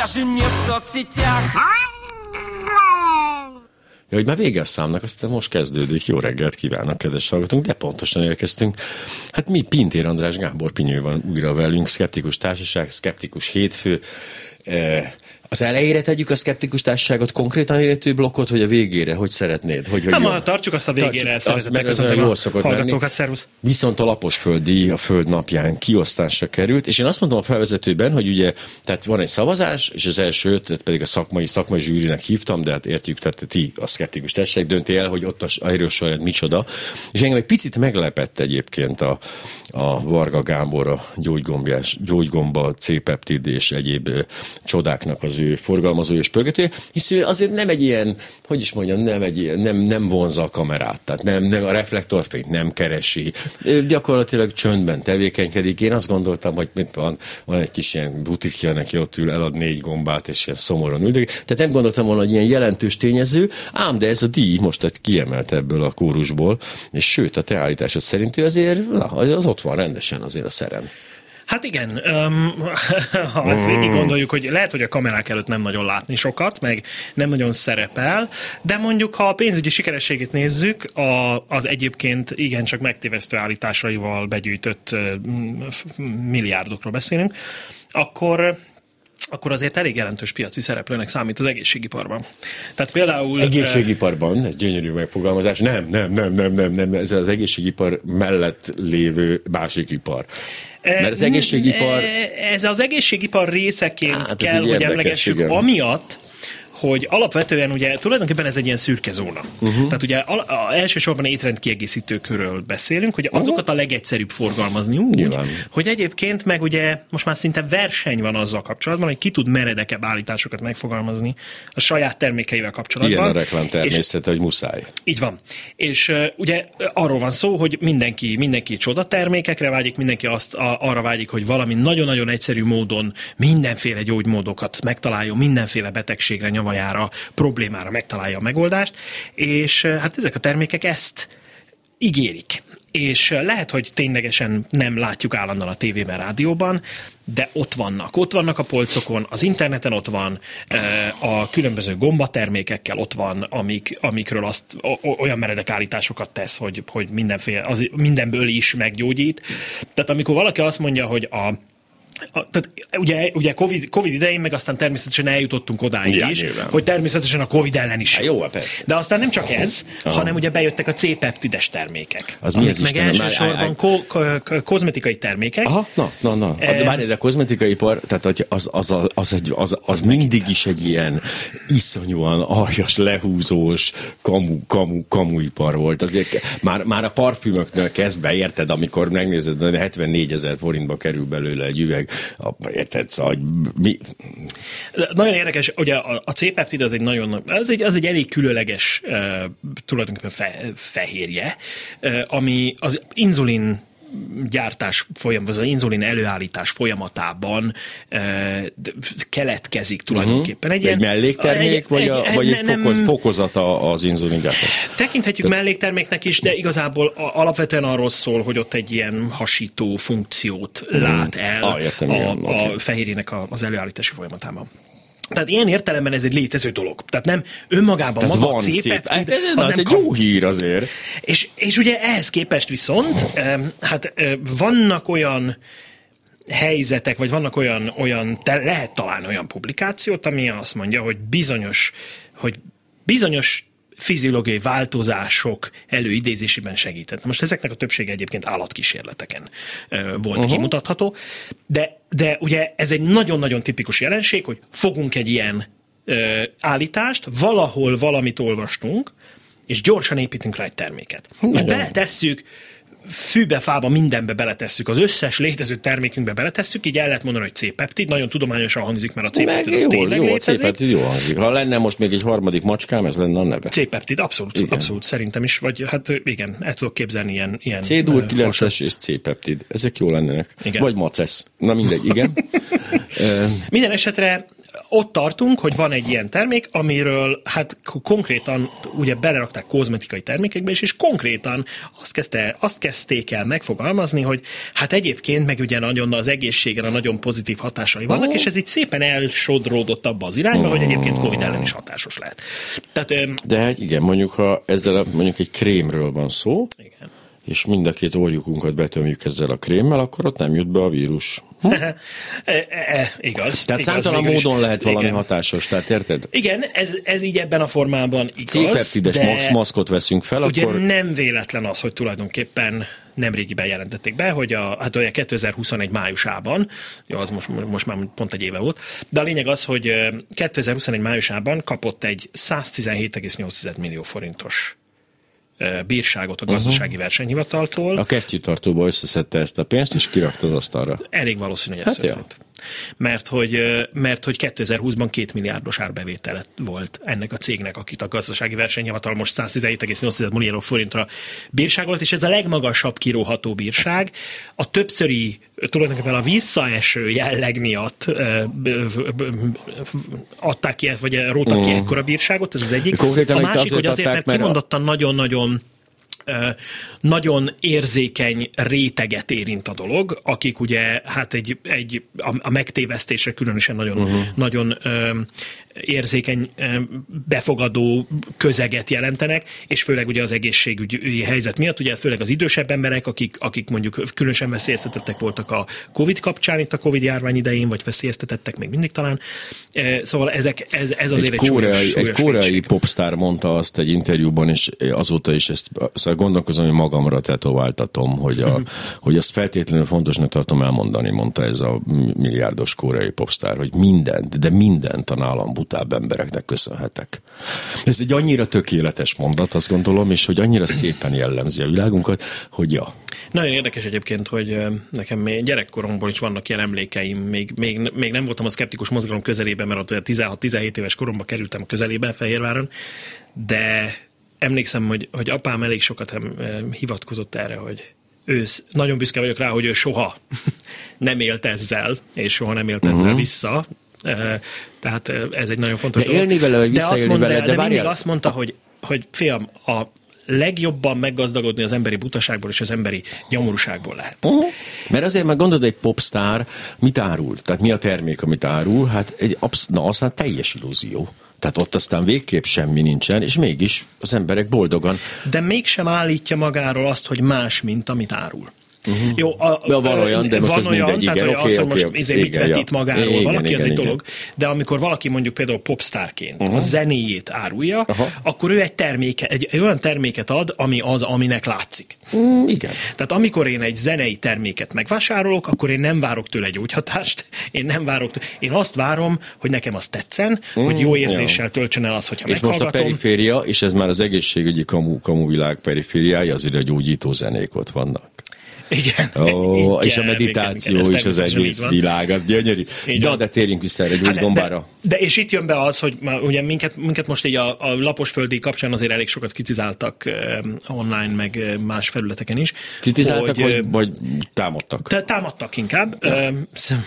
Скажи мне в соцсетях Ja, hogy már vége a számnak, aztán most kezdődik. Jó reggelt kívánok, kedves hallgatók, de pontosan érkeztünk. Hát mi, Pintér András Gábor Pinyő van újra velünk, Skeptikus Társaság, Skeptikus Hétfő. Eh, az elejére tegyük a szkeptikus társaságot konkrétan illető blokkot, hogy a végére, hogy szeretnéd? Hogy, hogy Nem, tartsuk azt a végére, Tartsuk, az szeretettel meg az olyan jól szokott lenni. Viszont a lapos földi a föld napján kiosztásra került, és én azt mondtam a felvezetőben, hogy ugye, tehát van egy szavazás, és az első ötöt pedig a szakmai, szakmai zsűrinek hívtam, de hát értjük, tehát ti a szkeptikus társaság dönti el, hogy ott a Airos sorrend micsoda. És engem egy picit meglepett egyébként a, a Varga Gábor, a gyógygombjás, gyógygomba, C-peptid és egyéb csodáknak az ő forgalmazója és pörgetője, hisz ő azért nem egy ilyen, hogy is mondjam, nem, egy ilyen, nem, nem vonza a kamerát, tehát nem, nem a reflektorfényt nem keresi, ő gyakorlatilag csöndben tevékenykedik. Én azt gondoltam, hogy mit van, van egy kis ilyen butikja, neki ott ül, elad négy gombát, és ilyen szomorúan ül. Tehát nem gondoltam volna, hogy ilyen jelentős tényező, ám de ez a díj most ezt kiemelt ebből a kórusból, és sőt, a te állításod szerint ő azért, na, az ott van rendesen azért a szerem. Hát igen, um, ha ezt végig gondoljuk, hogy lehet, hogy a kamerák előtt nem nagyon látni sokat, meg nem nagyon szerepel, de mondjuk, ha a pénzügyi sikerességét nézzük, a, az egyébként igencsak megtévesztő állításaival begyűjtött milliárdokról beszélünk, akkor akkor azért elég jelentős piaci szereplőnek számít az egészségiparban. Tehát például... Egészségiparban, ez gyönyörű megfogalmazás, nem, nem, nem, nem, nem, nem, ez az egészségipar mellett lévő másik ipar. Mert az egészségipar... Ez az egészségipar részeként Hát, kell, hogy emlegessük, igen. amiatt, hogy alapvetően ugye tulajdonképpen ez egy ilyen szürke zóna. Uh-huh. Tehát ugye al- a, elsősorban étrendkiegészítőkről beszélünk, hogy azokat a legegyszerűbb forgalmazni úgy, Nyilván. hogy egyébként meg ugye most már szinte verseny van azzal kapcsolatban, hogy ki tud meredekebb állításokat megfogalmazni a saját termékeivel kapcsolatban. Ilyen a reklám És természete, hogy muszáj. így van. És uh, ugye arról van szó, hogy mindenki, mindenki csoda termékekre vágyik, mindenki azt a, arra vágyik, hogy valami nagyon-nagyon egyszerű módon mindenféle gyógymódokat megtaláljon, mindenféle betegségre, nyavajára, problémára megtalálja a megoldást, és hát ezek a termékek ezt ígérik. És lehet, hogy ténylegesen nem látjuk állandóan a tévében, rádióban, de ott vannak. Ott vannak a polcokon, az interneten ott van, a különböző gombatermékekkel ott van, amik, amikről azt olyan meredek állításokat tesz, hogy, hogy mindenféle, az, mindenből is meggyógyít. Tehát amikor valaki azt mondja, hogy a a, tehát ugye, ugye COVID, COVID idején meg aztán természetesen eljutottunk odáig Ja, is, nyilván. hogy természetesen a COVID ellen is. Hát jó, persze. De aztán nem csak ez, hanem ugye bejöttek a C-peptides termékek. Az mi az meg Istenem? Már- elsősorban ko- ko- ko- kozmetikai termékek. Aha, na, na, na. De várj, de a kozmetikai ipar, tehát hogy az, az, az, az, egy, az, az mindig is egy ilyen iszonyúan aljas, lehúzós, kamu, kamu, kamu ipar volt. Azért már, már a parfümöknél kezdve, érted, amikor megnézed, de 74 ezer forintba kerül belőle egy üveg, a, érted, szóval, hogy mi, Nagyon érdekes, ugye a, a C-peptid az egy nagyon, az egy, az egy elég különleges uh, tulajdonképpen fe, fehérje, uh, ami az inzulin gyártás folyam, vagy az inzulin előállítás folyamatában keletkezik tulajdonképpen. egy, egy melléktermék, vagy, a, vagy egy ne- fokoz, fokozata az inzulingyártás? Tekinthetjük mellékterméknek is, de igazából a, alapvetően arról szól, hogy ott egy ilyen hasító funkciót lát el Ah, értem, a, igen, a oké. fehérjének az előállítási folyamatában. Tehát ilyen értelemben ez egy létező dolog. Tehát nem önmagában Tehát maga van a szép. C-peptid, Hát, az ez nem egy kamu. jó hír azért. És, és ugye ehhez képest viszont, em, hát vannak olyan helyzetek, vagy vannak olyan, olyan te lehet találni olyan publikációt, ami azt mondja, hogy bizonyos, hogy bizonyos fiziológiai változások előidézésében segített. Most ezeknek a többsége egyébként állatkísérleteken volt uh-huh. kimutatható, de, de ugye ez egy nagyon-nagyon tipikus jelenség, hogy fogunk egy ilyen ö, állítást, valahol valamit olvastunk, és gyorsan építünk rá egy terméket. És beletesszük, fűbe, fába, mindenbe beletesszük, az összes létező termékünkbe beletesszük, így el lehet mondani, hogy C-peptid, nagyon tudományosan hangzik, mert a C-peptid az jó, tényleg jó, a létezik. C-peptid jó hangzik. Ha lenne most még egy harmadik macskám, ez lenne a neve. C-peptid, abszolút, igen. abszolút szerintem is, vagy hát igen, el tudok képzelni ilyen... ilyen C-dur ö, 9-es és C-peptid. Ezek jó lennének. Igen. Vagy macesz. Na mindegy, igen. Minden esetre ott tartunk, hogy van egy ilyen termék, amiről hát konkrétan ugye belerakták kozmetikai termékekbe is, és konkrétan azt, kezdte, azt kezdték el megfogalmazni, hogy hát egyébként meg ugye nagyon az egészségre nagyon pozitív hatásai vannak, oh. és ez így szépen elsodródott abba az irányba, oh. hogy egyébként Covid ellen is hatásos lehet. Tehát, De hát igen, mondjuk ha ezzel mondjuk egy krémről van szó, igen és mind a két orjukunkat betömjük ezzel a krémmel, akkor ott nem jut be a vírus. Hm? e, e, igaz. Tehát igaz, számtalan módon is. lehet valami igen. hatásos, tehát érted? Igen, ez, ez így ebben a formában igaz, C-peptides de maszkot veszünk fel, ugye akkor... nem véletlen az, hogy tulajdonképpen nemrégiben jelentették be, hogy a, hát olyan 2021 májusában, jó, az most, most már pont egy éve volt, de a lényeg az, hogy 2021 májusában kapott egy 117,8 millió forintos bírságot a gazdasági uh-huh. versenyhivataltól. A kesztyűtartóba összeszedte ezt a pénzt, és kirakta az asztalra. Elég valószínű, hogy ez hát történt. Ja mert hogy, mert hogy 2020-ban két milliárdos árbevétele volt ennek a cégnek, akit a gazdasági versenyhivatal most 117,8 milliárd forintra bírságolt, és ez a legmagasabb kiróható bírság. A többszöri tulajdonképpen a visszaeső jelleg miatt adták ki, vagy rótak ki mm. ekkora bírságot, ez az egyik. Konkrétan a másik, hogy azért, mert kimondottan nagyon-nagyon nagyon érzékeny réteget érint a dolog, akik ugye hát egy, egy a, a megtévesztésre különösen nagyon, uh-huh. nagyon érzékeny, befogadó közeget jelentenek, és főleg ugye az egészségügyi helyzet miatt, ugye főleg az idősebb emberek, akik, akik mondjuk különösen veszélyeztetettek voltak a COVID kapcsán, itt a COVID járvány idején, vagy veszélyeztetettek még mindig talán. Szóval ezek, ez, ez azért egy, egy koreai, súlyos, súlyos Egy koreai popstar mondta azt egy interjúban, és azóta is ezt szóval gondolkozom, hogy magamra tetováltatom, hogy, a, mhm. hogy azt feltétlenül fontosnak tartom elmondani, mondta ez a milliárdos koreai popstar, hogy mindent, de mindent a nálam butább embereknek köszönhetek. Ez egy annyira tökéletes mondat, azt gondolom, és hogy annyira szépen jellemzi a világunkat, hogy ja. Nagyon érdekes egyébként, hogy nekem még gyerekkoromból is vannak ilyen emlékeim. Még, még, még nem voltam a szkeptikus mozgalom közelében, mert ott 16-17 éves koromban kerültem a közelében Fehérváron, de emlékszem, hogy, hogy apám elég sokat hivatkozott erre, hogy ő, nagyon büszke vagyok rá, hogy ő soha nem élt ezzel, és soha nem élt ezzel uh-huh. vissza. Tehát ez egy nagyon fontos de dolog. élni vele, vagy de azt mondta, vele, de, de mindig azt mondta, hogy, hogy fiam, a legjobban meggazdagodni az emberi butaságból és az emberi gyomorúságból lehet. Uh-huh. Mert azért meg gondolod, egy popstar mit árul? Tehát mi a termék, amit árul? Hát egy absz- na, aztán teljes illúzió. Tehát ott aztán végképp semmi nincsen, és mégis az emberek boldogan. De mégsem állítja magáról azt, hogy más, mint amit árul. Uh-huh. Jó, a, ja, van olyan, de most van olyan, mindegy, tehát, igen, okay, azt, okay, most okay, izé, mit vetít ja. magáról igen, valaki, igen, az igen, egy dolog, de amikor valaki mondjuk például popstárként uh-huh. a zenéjét árulja, uh-huh. akkor ő egy, terméke, egy, egy olyan terméket ad, ami az, aminek látszik. Uh, igen. Tehát amikor én egy zenei terméket megvásárolok, akkor én nem várok tőle gyógyhatást, én nem várok tőle, én azt várom, hogy nekem az tetszen, uh, hogy jó érzéssel ja. töltsön el az, hogyha És most a periféria, és ez már az egészségügyi kamu, kamu világ perifériája, azért a gyógyító zenék ott vannak. Igen. Ó, igen, és a meditáció igen, igen, is az egész világ, az gyönyörű. De, de térjünk vissza egy hát, gombára. De, de, és itt jön be az, hogy ma, ugye minket, minket most így a, a laposföldi kapcsán azért elég sokat kritizáltak online, meg más felületeken is. Kritizáltak, hogy, vagy, vagy támadtak? Te, támadtak inkább, uh,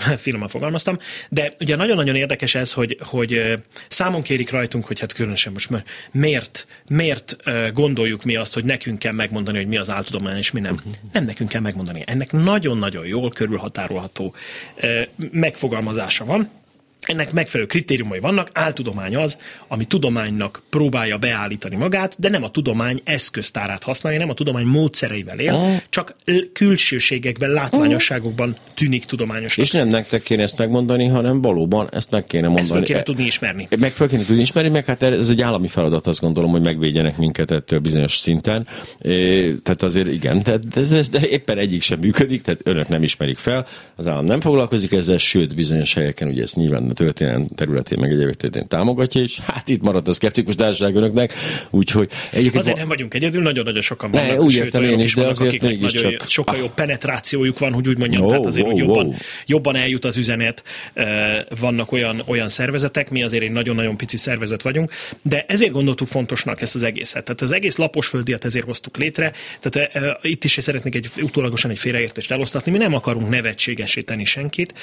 finoman fogalmaztam, de ugye nagyon-nagyon érdekes ez, hogy, hogy számon kérik rajtunk, hogy hát különösen most miért, miért gondoljuk mi azt, hogy nekünk kell megmondani, hogy mi az áltudomány, és mi nem. Nem nekünk kell megmondani megmondani. Ennek nagyon-nagyon jól körülhatárolható megfogalmazása van. Ennek megfelelő kritériumai vannak, áltudomány az, ami tudománynak próbálja beállítani magát, de nem a tudomány eszköztárát használja, nem a tudomány módszereivel él, uh. csak külsőségekben, látványosságokban tűnik tudományosnak. És nem nektek kéne ezt megmondani, hanem valóban ezt meg kéne mondani. Ezt fel kéne tudni ismerni. Meg fel kéne tudni ismerni, meg hát ez egy állami feladat, azt gondolom, hogy megvédjenek minket ettől bizonyos szinten. É, tehát azért igen, tehát ez, ez, de éppen egyik sem működik, tehát önök nem ismerik fel, az állam nem foglalkozik ezzel, sőt bizonyos helyeken ugye ezt nyilván történelem területén, meg egyébként történet támogatja, és hát itt maradt a szkeptikus társaság önöknek, úgyhogy egyébként... Azért nem vagyunk egyedül, nagyon-nagyon sokan vannak. Ne, úgy értem én is, de vannak, azért mégis csak... Sokkal jobb penetrációjuk van, hogy úgy mondjam, oh, tehát azért, oh, jobban, oh. jobban eljut az üzenet, vannak olyan, olyan szervezetek, mi azért egy nagyon-nagyon pici szervezet vagyunk, de ezért gondoltuk fontosnak ezt az egészet. Tehát az egész lapos földiat ezért hoztuk létre, tehát uh, itt is szeretnék egy utólagosan egy félreértést elosztatni, mi nem akarunk nevetségesíteni senkit.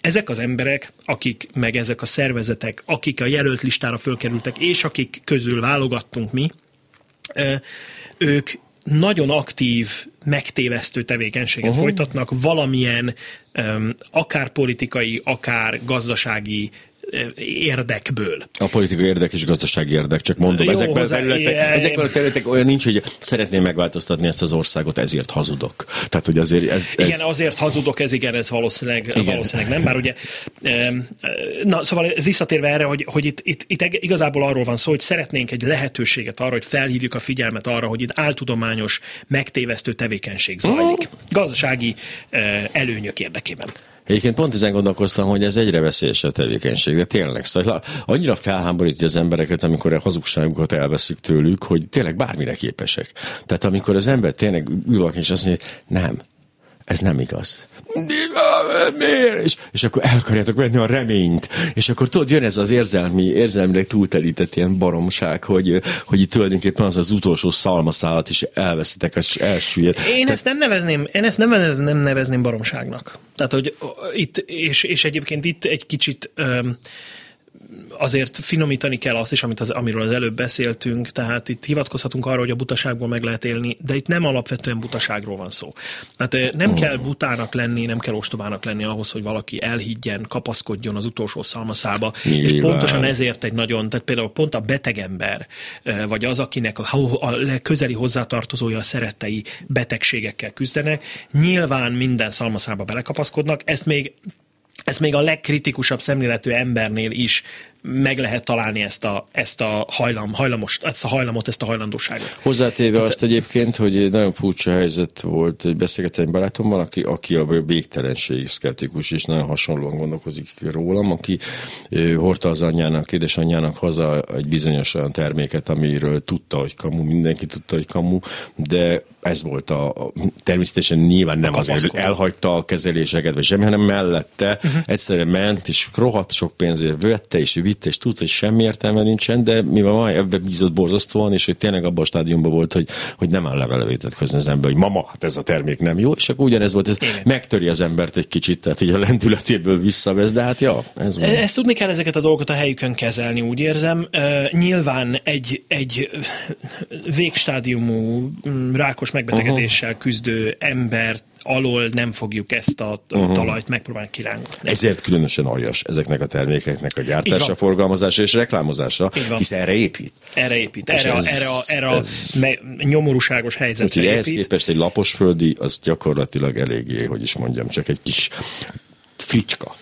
Ezek az emberek, akik akik meg ezek a szervezetek, akik a jelölt listára fölkerültek, és akik közül válogattunk mi, ők nagyon aktív, megtévesztő tevékenységet uh-huh. folytatnak valamilyen akár politikai, akár gazdasági érdekből. A politikai érdek és gazdasági érdek, csak mondom, Jó, ezekben, hozzá, a területek, ezekben a területek olyan nincs, hogy szeretném megváltoztatni ezt az országot, ezért hazudok. Tehát, hogy azért ez, ez... Igen, azért hazudok, ez igen, ez valószínűleg, igen. valószínűleg nem, bár ugye, na szóval visszatérve erre, hogy, hogy itt, itt, itt igazából arról van szó, hogy szeretnénk egy lehetőséget arra, hogy felhívjuk a figyelmet arra, hogy itt áltudományos, megtévesztő tevékenység zajlik. Uh-huh. Gazdasági előnyök érdekében. Egyébként pont ezen gondolkoztam, hogy ez egyre veszélyesebb tevékenység, de tényleg. Szóval annyira felháborítja az embereket, amikor a hazugságukat elveszük tőlük, hogy tényleg bármire képesek. Tehát amikor az ember tényleg ül és azt mondja, hogy nem, ez nem igaz. Miért? És, és akkor el akarjátok venni a reményt. És akkor tudod, jön ez az érzelmi, érzelmileg túltelített ilyen baromság, hogy, hogy itt tulajdonképpen az az utolsó szalmaszálat is elveszitek, és elsüllyed. Én Tehát... ezt nem nevezném, én ezt nem, nem nevezném baromságnak. Tehát, hogy itt, és, és egyébként itt egy kicsit um, azért finomítani kell azt is, amit az, amiről az előbb beszéltünk, tehát itt hivatkozhatunk arra, hogy a butaságból meg lehet élni, de itt nem alapvetően butaságról van szó. Tehát nem kell butának lenni, nem kell ostobának lenni ahhoz, hogy valaki elhiggyen, kapaszkodjon az utolsó szalmaszába, Nyilván. és pontosan ezért egy nagyon, tehát például pont a beteg ember, vagy az, akinek a, a közeli hozzátartozója, a szerettei betegségekkel küzdenek, nyilván minden szalmaszába belekapaszkodnak, ezt még ezt még a legkritikusabb szemléletű embernél is meg lehet találni ezt a, ezt a hajlam, hajlamos, ezt a hajlamot, ezt a hajlandóságot. Hozzátéve Tehát, azt egyébként, hogy egy nagyon furcsa helyzet volt, hogy beszélgettem egy barátommal, aki, aki a végtelenség szkeptikus, és nagyon hasonlóan gondolkozik rólam, aki hordta az anyjának, édesanyjának haza egy bizonyos olyan terméket, amiről tudta, hogy kamu, mindenki tudta, hogy kamu, de ez volt a, a természetesen nyilván nem azért, hogy elhagyta a kezeléseket, vagy semmi, hanem mellette uh-huh. egyszerűen ment, és rohadt sok pénzért vette, és vitte, és tudta, hogy semmi értelme nincsen, de mi van, ebbe bízott borzasztóan, és hogy tényleg abban a stádiumban volt, hogy, hogy nem áll levele közni az ember, hogy mama, hát ez a termék nem jó, és akkor ugyanez volt, ez Igen. megtöri az embert egy kicsit, tehát így a lendületéből visszavesz, de hát ja, ez van. Ezt tudni kell ezeket a dolgokat a helyükön kezelni, úgy érzem. Uh, nyilván egy, egy végstádiumú mm, rákos megbetegedéssel küzdő embert alól nem fogjuk ezt a uh-huh. talajt megpróbálni kirángatni. Ezért különösen aljas ezeknek a termékeknek a gyártása, forgalmazása és reklámozása, hisz erre épít. Erre épít, erre, ez, erre, a, erre a me, nyomorúságos helyzetre Úgyhogy épít. ehhez képest egy laposföldi, az gyakorlatilag eléggé, hogy is mondjam, csak egy kis fricska.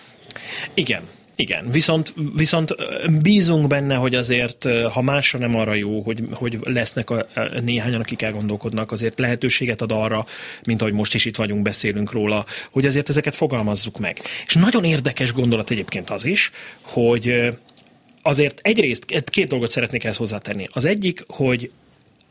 Igen, igen, viszont, viszont bízunk benne, hogy azért, ha másra nem arra jó, hogy, hogy lesznek a, a néhányan, akik elgondolkodnak, azért lehetőséget ad arra, mint ahogy most is itt vagyunk, beszélünk róla, hogy azért ezeket fogalmazzuk meg. És nagyon érdekes gondolat egyébként az is, hogy azért egyrészt két dolgot szeretnék ezt hozzátenni. Az egyik, hogy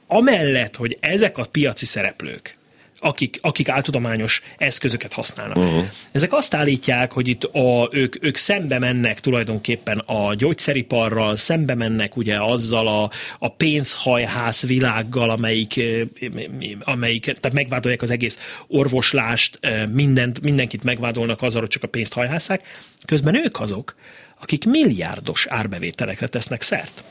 amellett, hogy ezek a piaci szereplők akik, akik áltudományos eszközöket használnak. Uh-huh. Ezek azt állítják, hogy itt a, ők, ők szembe mennek tulajdonképpen a gyógyszeriparral, szembe mennek ugye azzal a, a pénzhajház világgal, amelyik, amelyik, tehát megvádolják az egész orvoslást, mindent, mindenkit megvádolnak azzal, hogy csak a pénzt hajhászák, közben ők azok, akik milliárdos árbevételekre tesznek szert.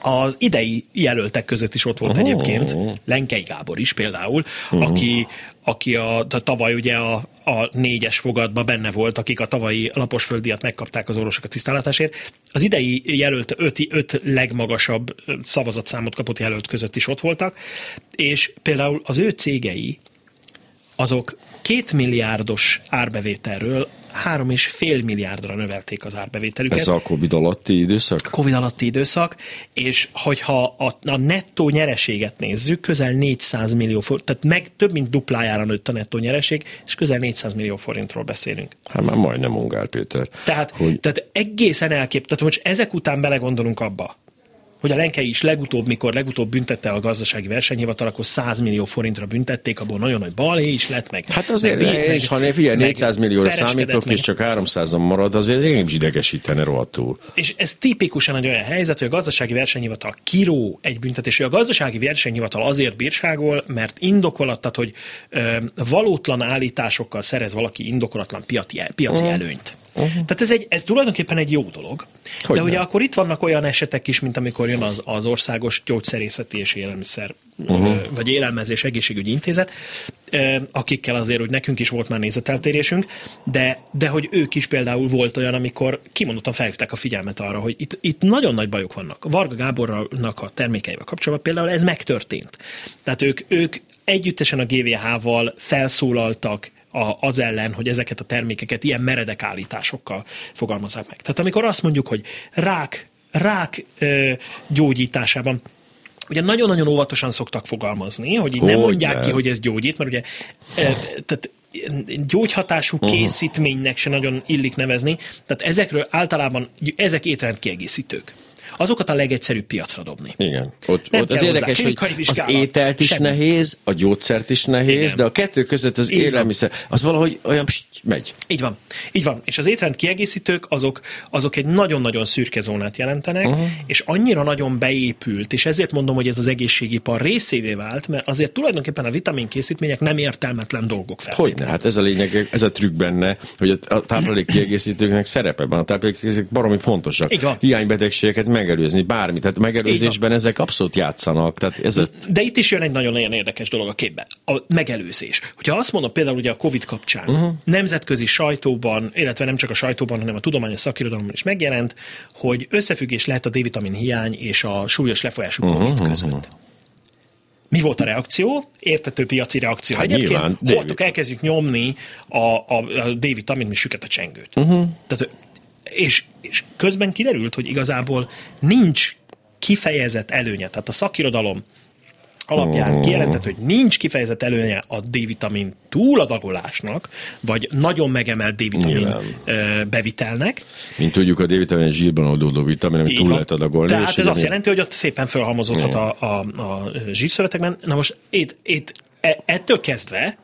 Az idei jelöltek között is ott volt oh. egyébként, Lenkei Gábor is például, oh. aki, aki a, a tavaly ugye a, a négyes fogadban benne volt, akik a tavalyi laposföldiat megkapták az orvosok a tisztánlátásért. Az idei jelölt öt, öt legmagasabb szavazatszámot kapott jelölt között is ott voltak, és például az ő cégei azok két milliárdos árbevételről három és fél milliárdra növelték az árbevételüket. Ez a Covid alatti időszak? Covid alatti időszak, és hogyha a, a nettó nyereséget nézzük, közel 400 millió forint, tehát meg több mint duplájára nőtt a nettó nyereség, és közel 400 millió forintról beszélünk. Hát már majdnem Ungár Péter. Tehát, hogy... tehát egészen elkép, tehát most ezek után belegondolunk abba, hogy a Lenkei is legutóbb, mikor legutóbb büntette a gazdasági versenyhivatal, akkor 100 millió forintra büntették, abból nagyon nagy balhé is lett meg. Hát azért, meg, meg, és ha ne figyelj, 400 millióra számítok, meg. és csak 300-an marad, azért én is idegesítene rohadtul. És ez tipikusan egy olyan helyzet, hogy a gazdasági versenyhivatal kiró egy büntetés, hogy a gazdasági versenyhivatal azért bírságol, mert indokolat, tehát hogy ö, valótlan állításokkal szerez valaki indokolatlan piaci, piaci uh. előnyt. Uh-huh. Tehát ez, egy, ez tulajdonképpen egy jó dolog. Hogy de nem? ugye akkor itt vannak olyan esetek is, mint amikor jön az, az országos gyógyszerészeti és élelmiszer, uh-huh. vagy élelmezés egészségügyi intézet, akikkel azért, hogy nekünk is volt már nézeteltérésünk, de, de hogy ők is például volt olyan, amikor kimondottan felhívták a figyelmet arra, hogy itt, itt nagyon nagy bajok vannak. Varga Gábornak a termékeivel kapcsolatban például ez megtörtént. Tehát ők, ők együttesen a GVH-val felszólaltak a, az ellen, hogy ezeket a termékeket ilyen meredek állításokkal fogalmazzák meg. Tehát amikor azt mondjuk, hogy rák, rák ö, gyógyításában ugye nagyon-nagyon óvatosan szoktak fogalmazni, hogy így hogy nem mondják nem. ki, hogy ez gyógyít, mert ugye tehát gyógyhatású uh-huh. készítménynek se nagyon illik nevezni, tehát ezekről általában, ezek étrendkiegészítők azokat a legegyszerűbb piacra dobni. Igen. Ott, ott az érdekes, hogy az ételt is semmi. nehéz, a gyógyszert is nehéz, Igen. de a kettő között az Így élelmiszer, az valahogy olyan pst, megy. Így van. Így van. És az étrend kiegészítők azok, azok egy nagyon-nagyon szürke zónát jelentenek, uh-huh. és annyira nagyon beépült, és ezért mondom, hogy ez az egészségipar részévé vált, mert azért tulajdonképpen a vitaminkészítmények nem értelmetlen dolgok fel. Hogy hát ez a lényeg, ez a trükk benne, hogy a táplálék kiegészítőknek szerepe van. A táplálék baromi fontosak. Hiánybetegségeket meg megelőzni bármit. Tehát megelőzésben ezek abszolút játszanak. Tehát ez De itt is jön egy nagyon nagyon érdekes dolog a képbe. A megelőzés. Hogyha azt mondom például ugye a COVID kapcsán, uh-huh. nemzetközi sajtóban, illetve nem csak a sajtóban, hanem a tudományos szakirodalomban is megjelent, hogy összefüggés lehet a D-vitamin hiány és a súlyos lefolyású COVID uh-huh. között. Mi volt a reakció? Értető piaci reakció. Hát Egyébként nyilván, holtok elkezdjük nyomni a, a, a D-vitamin, mi süket a csengőt. Uh-huh. Tehát és, és közben kiderült, hogy igazából nincs kifejezett előnye. Tehát a szakirodalom alapján oh. kijelentett, hogy nincs kifejezett előnye a D-vitamin túladagolásnak, vagy nagyon megemelt D-vitamin Nyilván. bevitelnek. Mint tudjuk, a D-vitamin zsírban adódó vitamin, amit túl lehet adagolni. Tehát ez azt jelenti, hogy ott szépen felhalmozódhat a, a, a zsírszövetekben. Na most itt, itt, e, ettől kezdve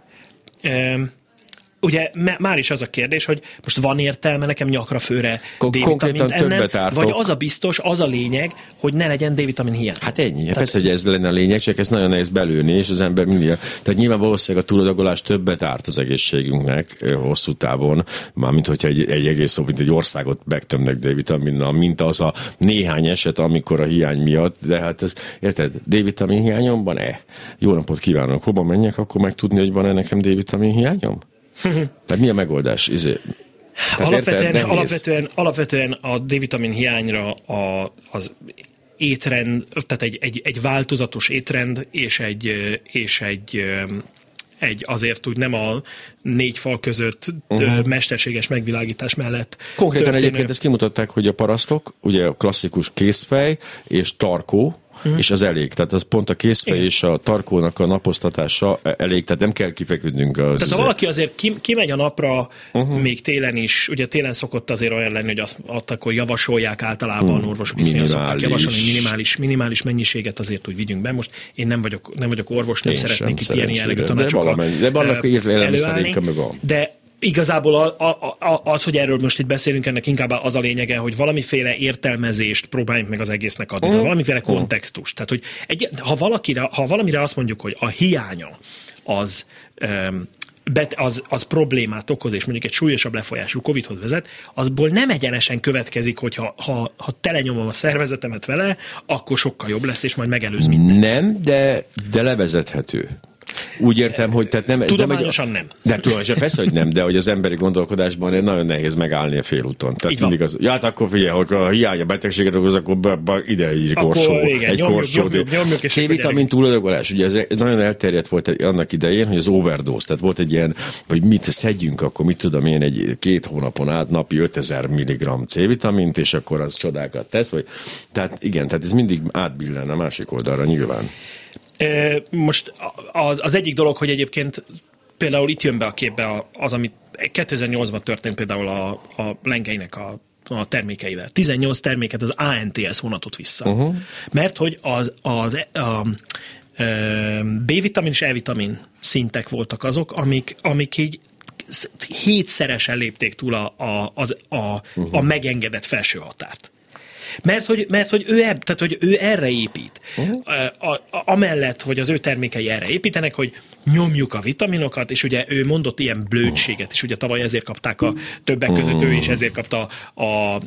ugye már is az a kérdés, hogy most van értelme nekem nyakra főre D-vitamint ennem, vagy az a biztos, az a lényeg, hogy ne legyen D-vitamin hiány. Hát ennyi. Tehát... Persze, hogy ez lenne a lényeg, csak ez nagyon nehéz belőni, és az ember mindig. Tehát nyilván valószínűleg a túladagolás többet árt az egészségünknek hosszú távon, mármint hogyha egy, egy egész, mint egy országot megtömnek D-vitaminnal, mint az a néhány eset, amikor a hiány miatt, de hát ez, érted, D-vitamin hiányom van-e? Jó napot kívánok, hova menjek, akkor megtudni, hogy van-e nekem D-vitamin hiányom? Tehát mi a megoldás? Izé, alapvetően, érted, alapvetően, alapvetően a D-vitamin hiányra a, az étrend, tehát egy, egy, egy változatos étrend és egy, és egy egy azért úgy nem a négy fal között uh-huh. mesterséges megvilágítás mellett. Konkrétan történő. egyébként ezt kimutatták, hogy a parasztok, ugye a klasszikus készfej és tarkó, uh-huh. és az elég. Tehát az pont a készfej Igen. és a tarkónak a naposztatása elég, tehát nem kell kifeküdnünk. Az tehát ha valaki azért ki, kimegy a napra, uh-huh. még télen is, ugye télen szokott azért olyan lenni, hogy azt, azt akkor javasolják általában uh-huh. orvosok is szokták javasolni minimális, minimális mennyiséget azért, hogy vigyünk be. Most én nem vagyok, nem vagyok orvos, nem én szeretnék itt ilyen jellegű tanácsokat de, de vannak előállni, de igazából a, a, a, az, hogy erről most itt beszélünk, ennek inkább az a lényege, hogy valamiféle értelmezést próbáljunk meg az egésznek adni, mm. valamiféle kontextus. Tehát, hogy egy, ha, valakire, ha valamire azt mondjuk, hogy a hiánya az um, bet, az, az problémát okoz, és mondjuk egy súlyosabb lefolyású COVID-hoz vezet, azból nem egyenesen következik, hogy ha, ha, ha telenyomom a szervezetemet vele, akkor sokkal jobb lesz, és majd megelőz mindent. Nem, de, de levezethető. Úgy értem, hogy tehát nem... Ez tudományosan nem. Egy, nem. De tudományosan persze, hogy nem, de hogy az emberi gondolkodásban nagyon nehéz megállni a félúton. Tehát mindig az, ja, hát akkor figyelj, hogy a hiány a betegséget okoz, akkor be, be, ide egy akkor korsó. Igen, egy nyomjuk, korsó. Nyomjuk, nyomjuk, C-vitamin túladagolás, ugye ez nagyon elterjedt volt annak idején, hogy az overdose, tehát volt egy ilyen, hogy mit szedjünk, akkor mit tudom én, egy két hónapon át napi 5000 mg C-vitamint, és akkor az csodákat tesz, vagy, tehát igen, tehát ez mindig átbillen a másik oldalra nyilván. Most az, az egyik dolog, hogy egyébként például itt jön be a képbe az, amit 2008-ban történt például a, a Lenkeinek a a termékeivel. 18 terméket az ANTS vonatot vissza. Uh-huh. Mert hogy az, az a, a, B-vitamin és E-vitamin szintek voltak azok, amik, amik így hétszeresen lépték túl a, a, az, a, uh-huh. a megengedett felső határt. Mert hogy, mert hogy, ő, eb, tehát, hogy ő erre épít. Uh-huh. A, a, amellett, hogy az ő termékei erre építenek, hogy nyomjuk a vitaminokat, és ugye ő mondott ilyen blödséget, és ugye tavaly ezért kapták a többek között ő, és ezért kapta a, a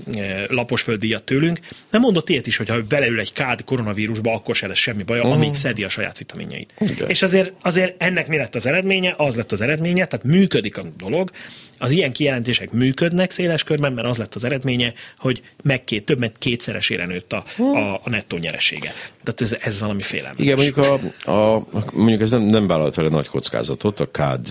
laposföld díjat tőlünk. Nem mondott ilyet is, hogy ha beleül egy kád koronavírusba, akkor se lesz semmi baja, uh-huh. amíg szedi a saját vitaminjait. Igen. És azért, azért ennek mi lett az eredménye? Az lett az eredménye, tehát működik a dolog, az ilyen kijelentések működnek széles körben, mert az lett az eredménye, hogy meg két, több mint kétszeresére nőtt a, a, a nettó nyeresége. Tehát ez, ez valami félelmetes. Igen, mondjuk, a, a, mondjuk ez nem, nem vállalt vele nagy kockázatot a kád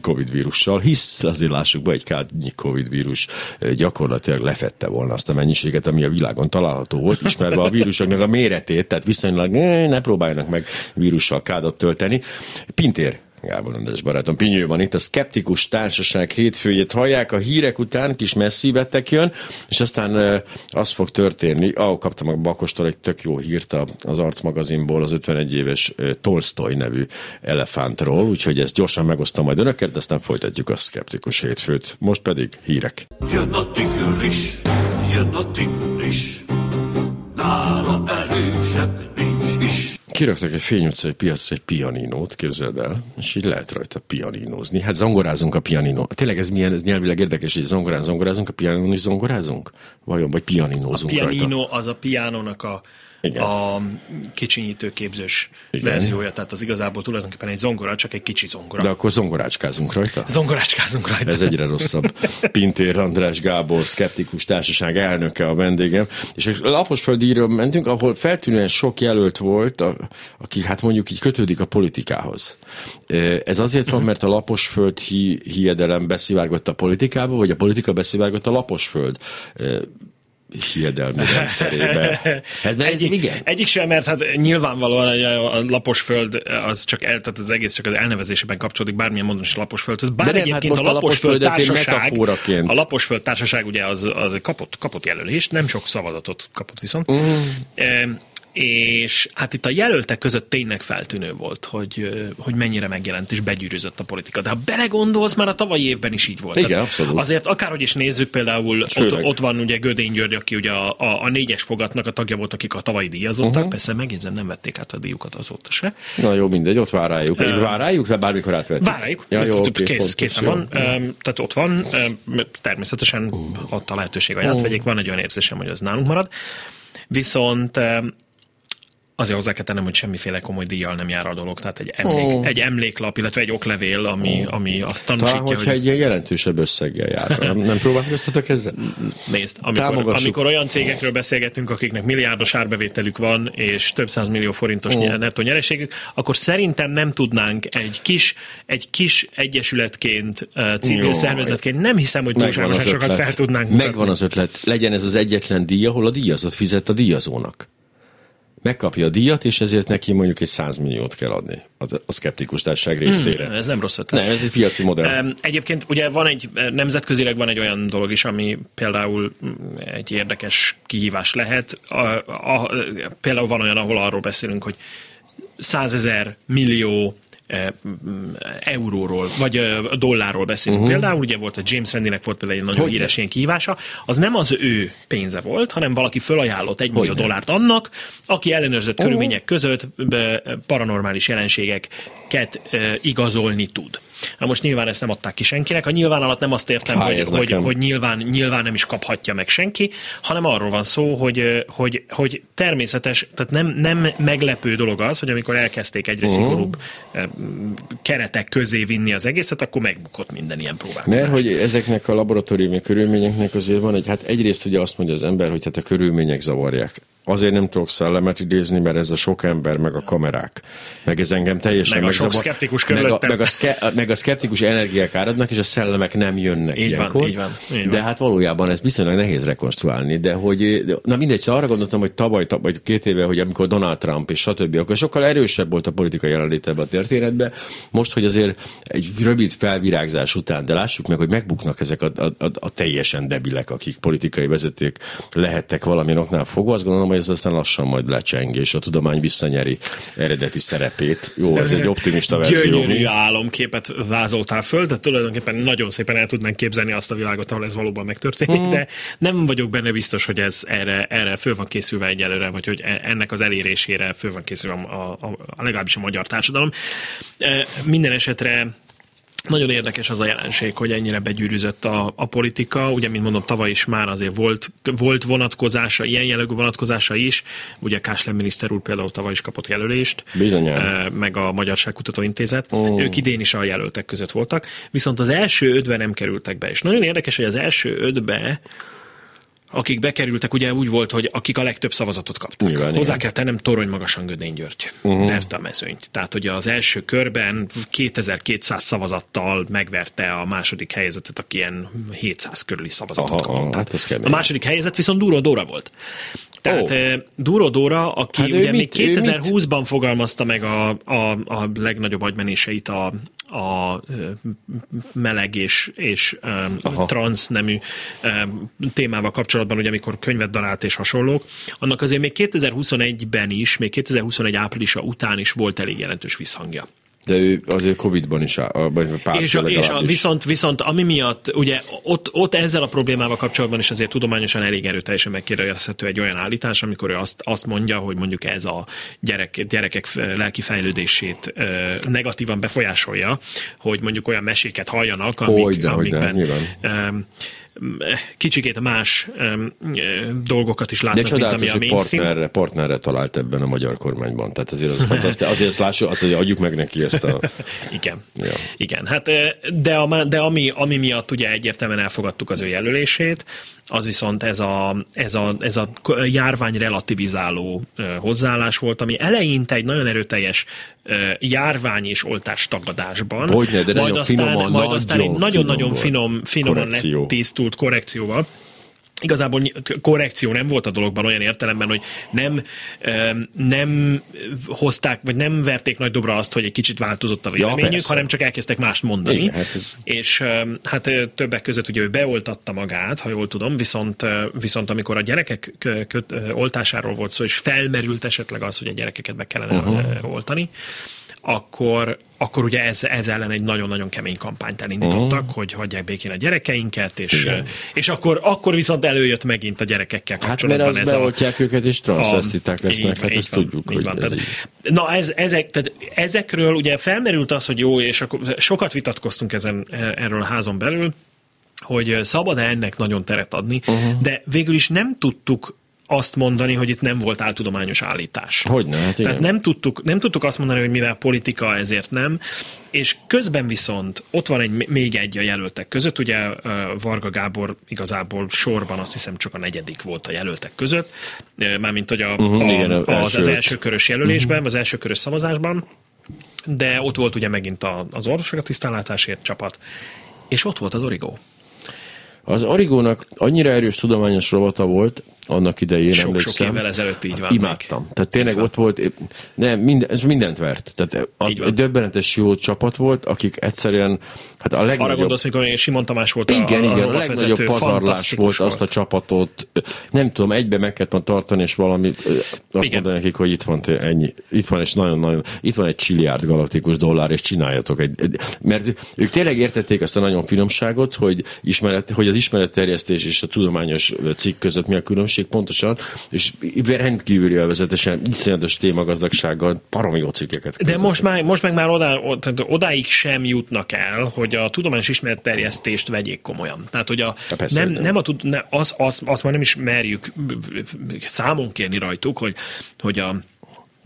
Covid vírussal, hisz azért lássuk be, egy kád Covid vírus gyakorlatilag lefette volna azt a mennyiséget, ami a világon található volt, ismerve a vírusoknak a méretét, tehát viszonylag ne próbáljanak meg vírussal kádat tölteni. Pintér Gábor András barátom Pinyő van itt, a Skeptikus Társaság hétfőjét hallják, a hírek után kis messzi bettek jön, és aztán az fog történni, ahol kaptam a Bakostól egy tök jó hírt az Arc magazinból, az 51 éves Tolstoy nevű elefántról, úgyhogy ezt gyorsan megosztom majd önökért, aztán folytatjuk a Skeptikus hétfőt. Most pedig hírek. Jön a tigris, jön a tigris, nála erősebb kiraktak egy Fény utcai piac egy pianinót, képzeld el, és így lehet rajta pianinózni. Hát zongorázunk a pianinó. Tényleg ez milyen, ez nyelvileg érdekes, hogy zongorán zongorázunk, a pianinón is zongorázunk? Vajon, vagy pianinózunk A pianino rajta? az a pianónak a igen. a kicsinyítőképzős Igen. verziója, tehát az igazából tulajdonképpen egy zongora, csak egy kicsi zongora. De akkor zongorácskázunk rajta? Zongorácskázunk rajta. Ez egyre rosszabb. Pintér András Gábor, Skeptikus Társaság elnöke a vendégem, és a Laposföldíről mentünk, ahol feltűnően sok jelölt volt, a, aki hát mondjuk így kötődik a politikához. Ez azért van, mert a Laposföld hi, hiedelem beszivárgott a politikába, vagy a politika beszivárgott a Laposföld hiedelmi rendszerébe. Hát, mert egyik, igen. egyik sem, mert hát nyilvánvalóan a lapos föld az csak el, tehát az egész csak az elnevezésében kapcsolódik bármilyen módon is a lapos föld. Bár De nem, hát most a lapos föld társaság, a lapos föld társaság ugye az, az kapott, kapott jelölést, nem sok szavazatot kapott viszont. Mm és hát itt a jelöltek között tényleg feltűnő volt, hogy, hogy mennyire megjelent és begyűrűzött a politika. De ha belegondolsz, már a tavalyi évben is így volt. Igen, Tehát abszolút. Azért akárhogy is nézzük, például ott, ott, van ugye Gödény György, aki ugye a, a, a négyes fogatnak a tagja volt, akik a tavalyi díjazottak. Uh-huh. Persze megjegyzem, nem vették át a díjukat azóta se. Na jó, mindegy, ott váráljuk. Uh, váráljuk, vagy bármikor átvették? Váráljuk. Ja, jó, okay, Kész, készen van. Uh, tehát ott van, természetesen ott a lehetőség, hogy átvegyék. Van egy olyan érzésem, hogy az nálunk marad. Viszont azért hozzá kell tennem, hogy semmiféle komoly díjjal nem jár a dolog, tehát egy, emlék, oh. egy emléklap, illetve egy oklevél, ami, oh. ami azt tanúsítja, Talán, hogyha hogy... egy ilyen jelentősebb összeggel jár. Nem, nem próbálkoztatok ezzel? Nézd, amikor, amikor olyan cégekről beszélgetünk, akiknek milliárdos árbevételük van, és több száz millió forintos oh. nettó nyereségük, akkor szerintem nem tudnánk egy kis, egy kis egyesületként, civil Jó, szervezetként, nem hiszem, hogy túlságosan sokat fel tudnánk Megvan az ötlet. Legyen ez az egyetlen díj, ahol a díjazott fizet a díjazónak megkapja a díjat, és ezért neki mondjuk egy 100 milliót kell adni a szkeptikus társaság részére. Hmm, ez nem rossz ötlet. Nem, ez egy piaci modell. Egyébként ugye van egy, nemzetközileg van egy olyan dolog is, ami például mm, egy érdekes kihívás lehet. A, a, például van olyan, ahol arról beszélünk, hogy százezer millió euróról, vagy dollárról beszélünk. Uh-huh. Például ugye volt a James Randinek volt például egy nagyon Hogy híres ilyen kihívása, az nem az ő pénze volt, hanem valaki fölajánlott egy millió dollárt annak, aki ellenőrzött uh-huh. körülmények között paranormális jelenségeket igazolni tud. Na most nyilván ezt nem adták ki senkinek. A nyilván alatt nem azt értem, Fáj, hogy, hogy, hogy nyilván, nyilván nem is kaphatja meg senki, hanem arról van szó, hogy, hogy, hogy természetes, tehát nem, nem meglepő dolog az, hogy amikor elkezdték egyre uh-huh. szigorúbb keretek közé vinni az egészet, akkor megbukott minden ilyen próbálkozás. Mert hogy ezeknek a laboratóriumi körülményeknek azért van egy, hát egyrészt ugye azt mondja az ember, hogy hát a körülmények zavarják azért nem tudok szellemet idézni, mert ez a sok ember, meg a kamerák. Meg ez engem teljesen meg a sok szkeptikus meg a, meg, a szke, meg a szkeptikus energiák áradnak, és a szellemek nem jönnek így ilyenkor. Van, így van, így de van. hát valójában ez viszonylag nehéz rekonstruálni, de hogy, na mindegy, szóval arra gondoltam, hogy tavaly, vagy két éve, hogy amikor Donald Trump és stb., akkor sokkal erősebb volt a politikai jelenlét ebbe a történetbe. Most, hogy azért egy rövid felvirágzás után, de lássuk meg, hogy megbuknak ezek a, a, a, a teljesen debilek, akik politikai vezetők lehettek valami oknál fogva, azt gondolom, hogy hogy ez aztán lassan majd lecseng, és a tudomány visszanyeri eredeti szerepét. Jó, ez egy optimista verzió. Gyönyörű álomképet vázoltál föl, de tulajdonképpen nagyon szépen el tudnánk képzelni azt a világot, ahol ez valóban megtörténik, mm. de nem vagyok benne biztos, hogy ez erre, erre föl van készülve egyelőre, vagy hogy e- ennek az elérésére föl van készülve a, a, a legalábbis a magyar társadalom. E, minden esetre nagyon érdekes az a jelenség, hogy ennyire begyűrűzött a, a politika. Ugye, mint mondom, tavaly is már azért volt, volt vonatkozása, ilyen jellegű vonatkozása is. Ugye Kásler miniszter úr például tavaly is kapott jelölést. Bizonyán. Meg a Magyarságkutató Intézet. Oh. Ők idén is a jelöltek között voltak. Viszont az első ötbe nem kerültek be. És nagyon érdekes, hogy az első ötbe akik bekerültek, ugye úgy volt, hogy akik a legtöbb szavazatot kaptak. Nyilván, Hozzá igen. kell tennem Torony Magasan Gödény György, uh-huh. Verte a mezőnyt. Tehát, hogy az első körben 2200 szavazattal megverte a második helyzetet, aki ilyen 700 körüli szavazatot aha, kapott. Hát a második helyzet viszont Duró Dóra volt. Tehát oh. Duro Dóra, aki hát ugye még 2020-ban fogalmazta meg a, a, a legnagyobb agymenéseit a, a meleg és, és um, trans nemű um, témával kapcsolatban, ugye amikor könyvet darált és hasonlók, annak azért még 2021-ben is, még 2021 áprilisa után is volt elég jelentős visszhangja. De ő azért Covid-ban is, vagy pár és, a, és a, viszont, viszont ami miatt, ugye ott, ott ezzel a problémával kapcsolatban is azért tudományosan elég erőteljesen megkérdezhető egy olyan állítás, amikor ő azt, azt mondja, hogy mondjuk ez a gyerek, gyerekek lelki fejlődését negatívan befolyásolja, hogy mondjuk olyan meséket halljanak, amik, hogy de, amikben hogy de, kicsikét más dolgokat is látnak, De mint ami a mainstream. Partnerre, partnerre talált ebben a magyar kormányban. Tehát azért az fantasztikus. Azért azt lássuk, azt, hogy adjuk meg neki ezt a... Igen. Ja. Igen. Hát, de, a, de ami, ami miatt ugye egyértelműen elfogadtuk az ő jelölését, az viszont ez a, ez a, ez a járvány relativizáló hozzáállás volt, ami eleinte egy nagyon erőteljes járvány és oltás tagadásban. Hogyne, de majd aztán, finoman, majd aztán nagyon-nagyon finom, finoman korrekció. letisztult korrekcióval Igazából korrekció nem volt a dologban olyan értelemben, hogy nem, nem hozták, vagy nem verték nagy dobra azt, hogy egy kicsit változott a véleményük, ja, hanem csak elkezdtek mást mondani. Igen, hát ez... És hát többek között ugye ő beoltatta magát, ha jól tudom, viszont, viszont amikor a gyerekek oltásáról volt szó, és felmerült esetleg az, hogy a gyerekeket be kellene uh-huh. oltani, akkor, akkor ugye ez, ez ellen egy nagyon-nagyon kemény kampányt elindítottak, uh-huh. hogy hagyják békén a gyerekeinket, és, és akkor, akkor viszont előjött megint a gyerekekkel kapcsolatban. Hát mert az ez beoltják a, őket, és transzvesztiták lesznek, így, hát így ezt van, tudjuk, hogy van. Ez tehát, így. Na ez, ezek, tehát ezekről ugye felmerült az, hogy jó, és akkor sokat vitatkoztunk ezen, erről a házon belül, hogy szabad-e ennek nagyon teret adni, uh-huh. de végül is nem tudtuk azt mondani, hogy itt nem volt áltudományos állítás. Hogyne, hát igen. Tehát nem tudtuk, nem tudtuk azt mondani, hogy mivel politika, ezért nem, és közben viszont ott van egy, még egy a jelöltek között, ugye Varga Gábor igazából sorban azt hiszem csak a negyedik volt a jelöltek között, mármint hogy a, uh-huh, a, igen, az, első. az első körös jelölésben, uh-huh. az első körös szavazásban, de ott volt ugye megint az orvosok a tisztánlátásért csapat, és ott volt az Origó. Az Origónak annyira erős tudományos robota volt, annak idején sok, emlékszem. Sok évvel ezelőtt így van. Imádtam. Még. Tehát tényleg ott volt, nem, minden, ez mindent vert. Tehát az egy döbbenetes jó csapat volt, akik egyszerűen, hát a legnagyobb... Arra gondolsz, mikor még Simon Tamás volt igen, a, igen, a, a legnagyobb pazarlás volt, volt azt a csapatot, nem tudom, egybe meg kellett tartani, és valamit, azt igen. mondani nekik, hogy itt van ennyi, itt van, és nagyon-nagyon, itt van egy csiliárd galaktikus dollár, és csináljatok egy, egy, mert ők tényleg értették azt a nagyon finomságot, hogy, ismeret, hogy az ismeretterjesztés és a tudományos cikk között mi a különbség, minőség pontosan, és rendkívüli elvezetesen, iszonyatos témagazdagsággal parom jó cikkeket. De most, már, most meg már odá, odáig sem jutnak el, hogy a tudományos ismeretterjesztést vegyék komolyan. Tehát, hogy a, persze, nem, nem a, ne, az, az, azt már nem is merjük számon kérni rajtuk, hogy, hogy a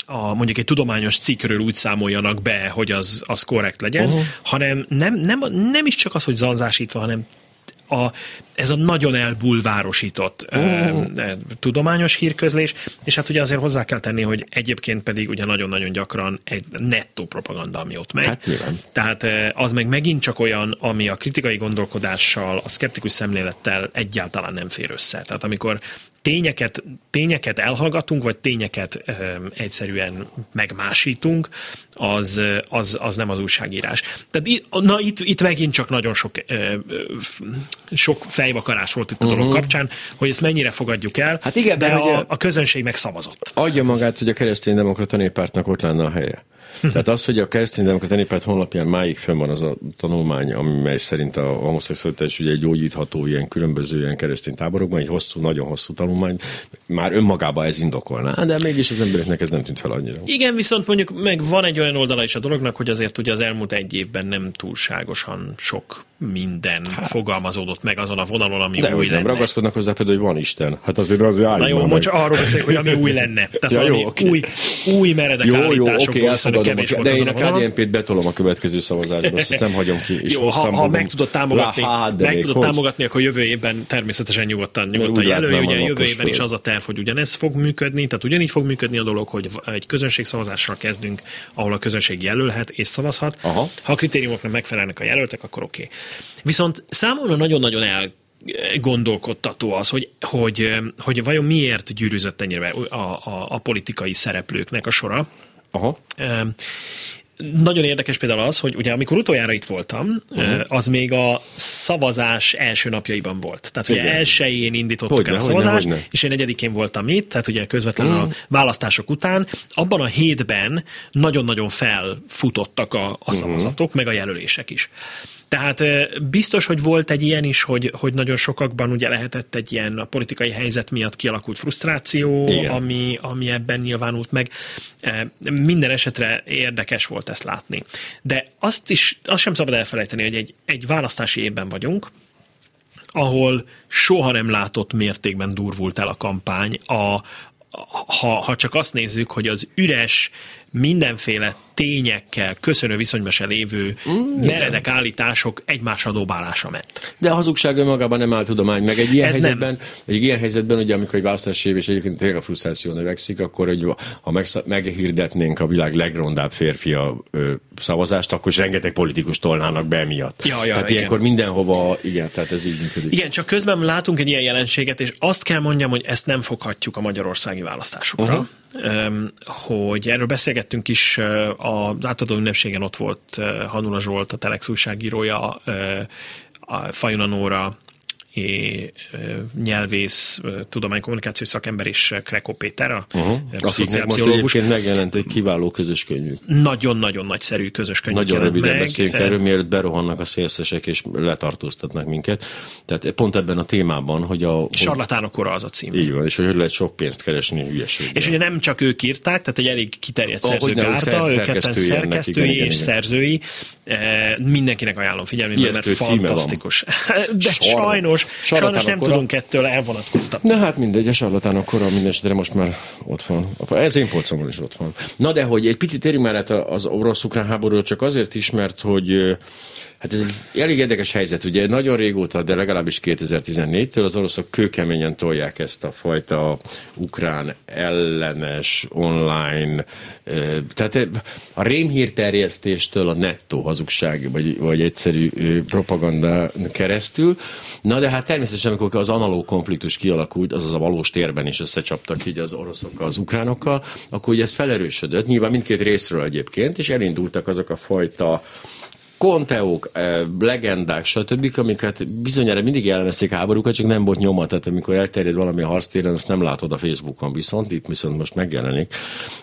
a, mondjuk egy tudományos cikkről úgy számoljanak be, hogy az, az korrekt legyen, uh-huh. hanem nem, nem, nem is csak az, hogy zanzásítva, hanem a, ez a nagyon elbulvárosított uh. e, tudományos hírközlés, és hát ugye azért hozzá kell tenni, hogy egyébként pedig ugye nagyon-nagyon gyakran egy nettó propaganda, ami ott megy. Hát, Tehát az meg megint csak olyan, ami a kritikai gondolkodással, a szkeptikus szemlélettel egyáltalán nem fér össze. Tehát amikor tényeket, tényeket elhallgatunk, vagy tényeket ö, egyszerűen megmásítunk, az, az, az nem az újságírás. Tehát na itt, itt megint csak nagyon sok, ö, sok fejvakarás volt itt a dolog uh-huh. kapcsán, hogy ezt mennyire fogadjuk el, hát igen, de a, a közönség meg szavazott. Adja magát, hogy a kereszténydemokrata néppártnak ott lenne a helye. Tehát az, hogy a kereszténydemokrata néppárt honlapján máig fönn van az a tanulmány, mely szerint a homoszexualitás ugye gyógyítható ilyen különböző ilyen keresztény táborokban, egy hosszú, nagyon hosszú tanulmány, már önmagában ez indokolná, de mégis az embereknek ez nem tűnt fel annyira. Igen, viszont mondjuk meg van egy olyan oldala is a dolognak, hogy azért ugye az elmúlt egy évben nem túlságosan sok minden hát. fogalmazódott meg azon a vonalon, ami de új lenne. nem ragaszkodnak hozzá például, hogy van Isten. Hát azért az Na jó, most arról beszélek, hogy ami új lenne. Tehát ja, jó, okay. új, új meredek jó, jó, oké, elfogadom. De én a KDNP-t betolom a következő szavazásba, ezt nem hagyom ki. És jó, ha, ha meg tudod támogatni, Lá, meg tudod támogatni, akkor jövő évben természetesen nyugodtan, nyugodtan jelölj. Ugye jövő évben is az a terv, hogy ugyanez fog működni, tehát ugyanígy fog működni a dolog, hogy egy közönségszavazással kezdünk, ahol a közönség jelölhet és szavazhat. Aha. Ha a kritériumoknak megfelelnek a jelöltek, akkor oké. Okay. Viszont számomra nagyon-nagyon el gondolkodtató az, hogy, hogy, hogy vajon miért gyűrűzött ennyire a, a, a politikai szereplőknek a sora. Aha. Nagyon érdekes például az, hogy ugye amikor utoljára itt voltam, uh-huh. az még a szavazás első napjaiban volt. Tehát ugye Igen. elsőjén indítottuk hogyne, el a szavazást, hogyne, hogyne. és én negyedikén voltam itt, tehát ugye közvetlenül uh-huh. a választások után. Abban a hétben nagyon-nagyon felfutottak a, a szavazatok, uh-huh. meg a jelölések is. Tehát biztos, hogy volt egy ilyen is, hogy, hogy nagyon sokakban ugye lehetett egy ilyen a politikai helyzet miatt kialakult frusztráció, ami, ami ebben nyilvánult meg. Minden esetre érdekes volt ezt látni. De azt is, azt sem szabad elfelejteni, hogy egy, egy választási évben vagyunk, ahol soha nem látott mértékben durvult el a kampány. A, ha, ha csak azt nézzük, hogy az üres, mindenféle tényekkel köszönő viszonyban se lévő mm, meredek állítások egymás adóbálása ment. De a hazugság önmagában nem áll tudomány, meg egy ilyen Ez helyzetben, nem. egy ilyen helyzetben, ugye amikor egy választási év, és egyébként tényleg a frusztráció növekszik, akkor hogy ha meg, meghirdetnénk a világ legrondább férfia ö, szavazást, akkor is rengeteg politikus tolnának be miatt. Ja, ja, tehát igen. ilyenkor mindenhova, igen, tehát ez így működik. Igen, csak közben látunk egy ilyen jelenséget, és azt kell mondjam, hogy ezt nem foghatjuk a magyarországi választásokra. Uh-huh hogy erről beszélgettünk is, az átadó ünnepségen ott volt Hanula Zsolt, a Telex újságírója, a Fajuna Nóra, nyelvész, tudománykommunikációs szakember és Kreko Péter, a uh-huh. Most megjelent egy kiváló közös könyvük. Nagyon-nagyon nagyszerű közös könyv. Nagyon röviden meg. beszéljünk erről, mielőtt berohannak a szélszesek és letartóztatnak minket. Tehát pont ebben a témában, hogy a... Sarlatánok kora az a cím. Így van, és hogy lehet sok pénzt keresni hülyeséggel. És ugye nem csak ők írták, tehát egy elég kiterjedt szerző gárda, őket szerkesztői és szerzői. Mindenkinek ajánlom figyelni, mert fantasztikus. De sajnos sajnos, sajnos nem kora. tudunk ettől elvonatkoztatni. Na hát mindegy, a sarlatánok kora de most már ott van. Ez én polcomon is ott van. Na de hogy egy picit térjünk már az orosz-ukrán háború, csak azért is, mert hogy Hát ez egy elég érdekes helyzet. Ugye nagyon régóta, de legalábbis 2014-től az oroszok kőkeményen tolják ezt a fajta ukrán ellenes online, tehát a rémhírterjesztéstől a nettó hazugság, vagy, vagy egyszerű propaganda keresztül. Na de hát természetesen, amikor az analóg konfliktus kialakult, azaz a valós térben is összecsaptak így az oroszokkal, az ukránokkal, akkor ugye ez felerősödött, nyilván mindkét részről egyébként, és elindultak azok a fajta konteók, eh, legendák, stb., amiket bizonyára mindig ellenezték háborúkat, csak nem volt nyoma, tehát amikor elterjed valami a harctéren, azt nem látod a Facebookon, viszont itt viszont most megjelenik.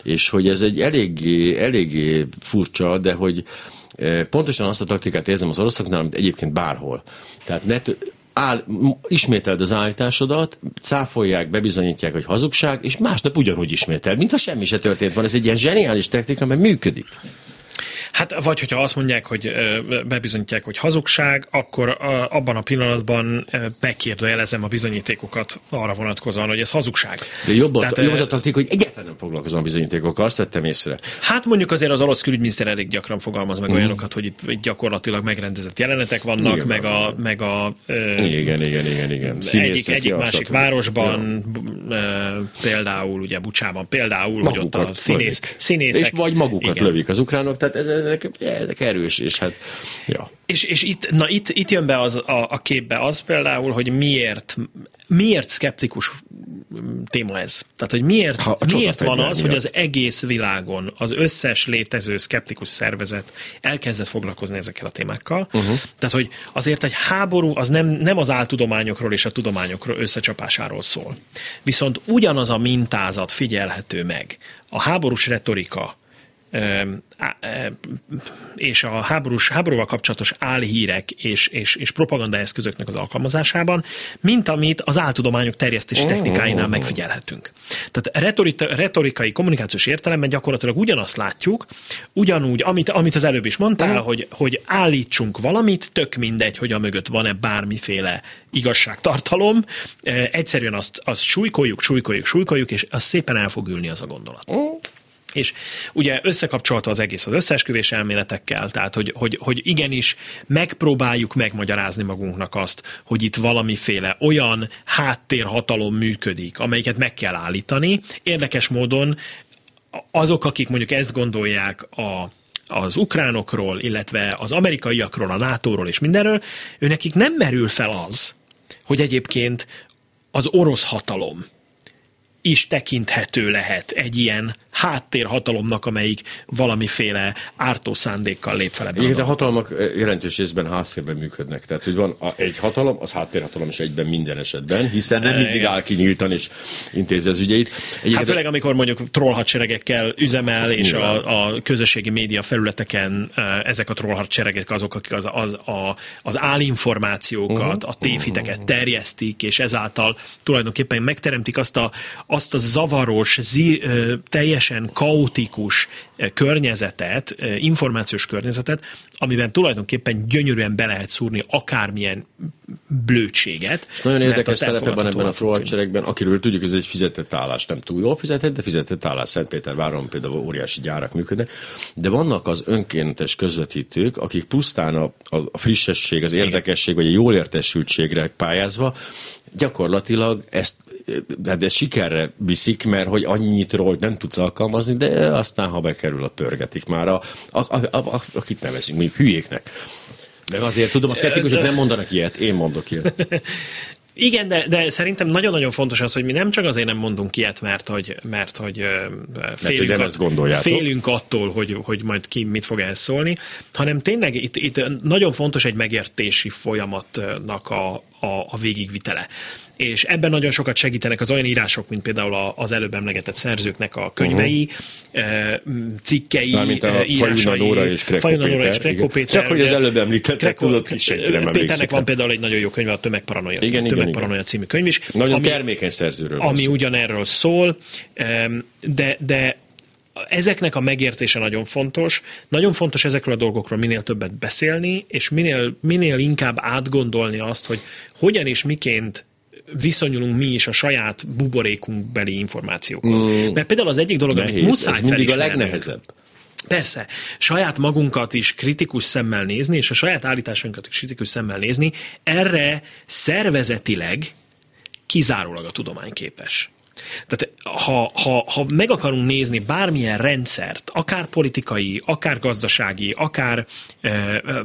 És hogy ez egy eléggé, eléggé furcsa, de hogy eh, pontosan azt a taktikát érzem az oroszoknál, amit egyébként bárhol. Tehát ne áll, ismételd az állításodat, cáfolják, bebizonyítják, hogy hazugság, és másnap ugyanúgy ismétel, mintha semmi se történt van. Ez egy ilyen zseniális technika, mert működik. Hát vagy hogyha azt mondják, hogy bebizonyítják, hogy hazugság, akkor abban a pillanatban megkérdőjelezem a bizonyítékokat arra vonatkozóan, hogy ez hazugság. De jobb, Tehát, jobb az a taktik, hogy egyáltalán nem foglalkozom a bizonyítékokkal, azt vettem észre. Hát mondjuk azért az orosz külügyminiszter elég gyakran fogalmaz meg mm. olyanokat, hogy itt, itt gyakorlatilag megrendezett jelenetek vannak, igen, meg a, meg a igen, igen, igen, igen. egyik, egyik másik városban, ja. például ugye Bucsában, például, magukat hogy ott a színész, színészek. És vagy magukat igen. lövik az ukránok, tehát ez, ezek, ezek erős, és hát, ja. És, és itt, na itt, itt jön be az, a, a képbe az például, hogy miért, miért szkeptikus téma ez. Tehát, hogy miért, Ha, miért van az, hogy miatt. az egész világon az összes létező szkeptikus szervezet elkezdett foglalkozni ezekkel a témákkal. Uh-huh. Tehát, hogy azért egy háború az nem, nem az áltudományokról és a tudományokról összecsapásáról szól. Viszont ugyanaz a mintázat figyelhető meg. A háborús retorika, és a háborús, háborúval kapcsolatos álhírek és, és, és propagandaeszközöknek az alkalmazásában, mint amit az áltudományok terjesztési technikáinál megfigyelhetünk. Tehát retorita, retorikai, kommunikációs értelemben gyakorlatilag ugyanazt látjuk, ugyanúgy, amit, amit az előbb is mondtál, hogy, hogy állítsunk valamit, tök mindegy, hogy a mögött van-e bármiféle igazságtartalom, egyszerűen azt, azt súlykoljuk, súlykoljuk, súlykoljuk, és az szépen el fog ülni az a gondolat. És ugye összekapcsolta az egész az összeesküvés elméletekkel, tehát hogy, hogy, hogy igenis megpróbáljuk megmagyarázni magunknak azt, hogy itt valamiféle olyan háttérhatalom működik, amelyiket meg kell állítani. Érdekes módon azok, akik mondjuk ezt gondolják a az ukránokról, illetve az amerikaiakról, a NATO-ról és mindenről, őnekik nem merül fel az, hogy egyébként az orosz hatalom is tekinthető lehet egy ilyen háttérhatalomnak, amelyik valamiféle ártó szándékkal lép fel ebben a Igen, de hatalmak eh, jelentős részben háttérben működnek. Tehát, hogy van egy hatalom, az háttérhatalom is egyben minden esetben, hiszen nem mindig Igen. áll ki nyíltan és intézi az ügyeit. Egyébként Hát főleg, amikor mondjuk trollhadseregekkel üzemel, és a, a közösségi média felületeken eh, ezek a trollhadseregek azok, akik az, az, a, az állinformációkat, a tévhiteket terjesztik, és ezáltal tulajdonképpen megteremtik azt a, azt a zavaros, zi, ö, teljesen kaotikus eh, környezetet, eh, információs környezetet, amiben tulajdonképpen gyönyörűen be lehet szúrni akármilyen blödséget. És nagyon érdekes szerepe van ebben a trollcseregben, akiről tudjuk, hogy ez egy fizetett állás, nem túl jól fizetett, de fizetett állás. Szentpéterváron például óriási gyárak működnek. De vannak az önkéntes közvetítők, akik pusztán a, a, a frissesség, az érdekesség, vagy a jól értesültségre pályázva, gyakorlatilag ezt de ez sikerre viszik, mert hogy annyit ról nem tudsz alkalmazni, de aztán, ha bekerül, a pörgetik már, a, a, a, a, a, akit nevezünk, mondjuk hülyéknek. De azért tudom, a szkeptikusok nem mondanak ilyet, én mondok ilyet. Igen, de, de szerintem nagyon-nagyon fontos az, hogy mi nem csak azért nem mondunk ilyet, mert hogy, mert hogy, félünk, nem att- ezt gondoljátok. félünk attól, hogy, hogy majd ki mit fog ehhez szólni, hanem tényleg itt, itt nagyon fontos egy megértési folyamatnak a, a, a végigvitele. És ebben nagyon sokat segítenek az olyan írások, mint például az előbb emlegetett szerzőknek a könyvei, uh-huh. cikkei, Mármint a eh, írásai. Nóra és Krekó Fajuna Nóra és Péter, Krekó igen. Péter. Csak hogy az előbb említettek, tudod, ki senki nem Péternek van például egy nagyon jó könyve, a Tömegparanoia. Igen, igen, Tömegparanoia című könyv is. Nagyon ami- termékeny szerzőről ami szó. ugyanerről szól, de, de ezeknek a megértése nagyon fontos. Nagyon fontos ezekről a dolgokról minél többet beszélni, és minél, minél inkább átgondolni azt, hogy hogyan és miként viszonyulunk mi is a saját buborékunk beli információkhoz. Mm. Mert például az egyik dolog, amit Nehéz, muszáj ez mindig a legnehezebb. Persze, saját magunkat is kritikus szemmel nézni, és a saját állításunkat is kritikus szemmel nézni, erre szervezetileg kizárólag a tudomány képes. Tehát ha, ha, ha meg akarunk nézni bármilyen rendszert, akár politikai, akár gazdasági, akár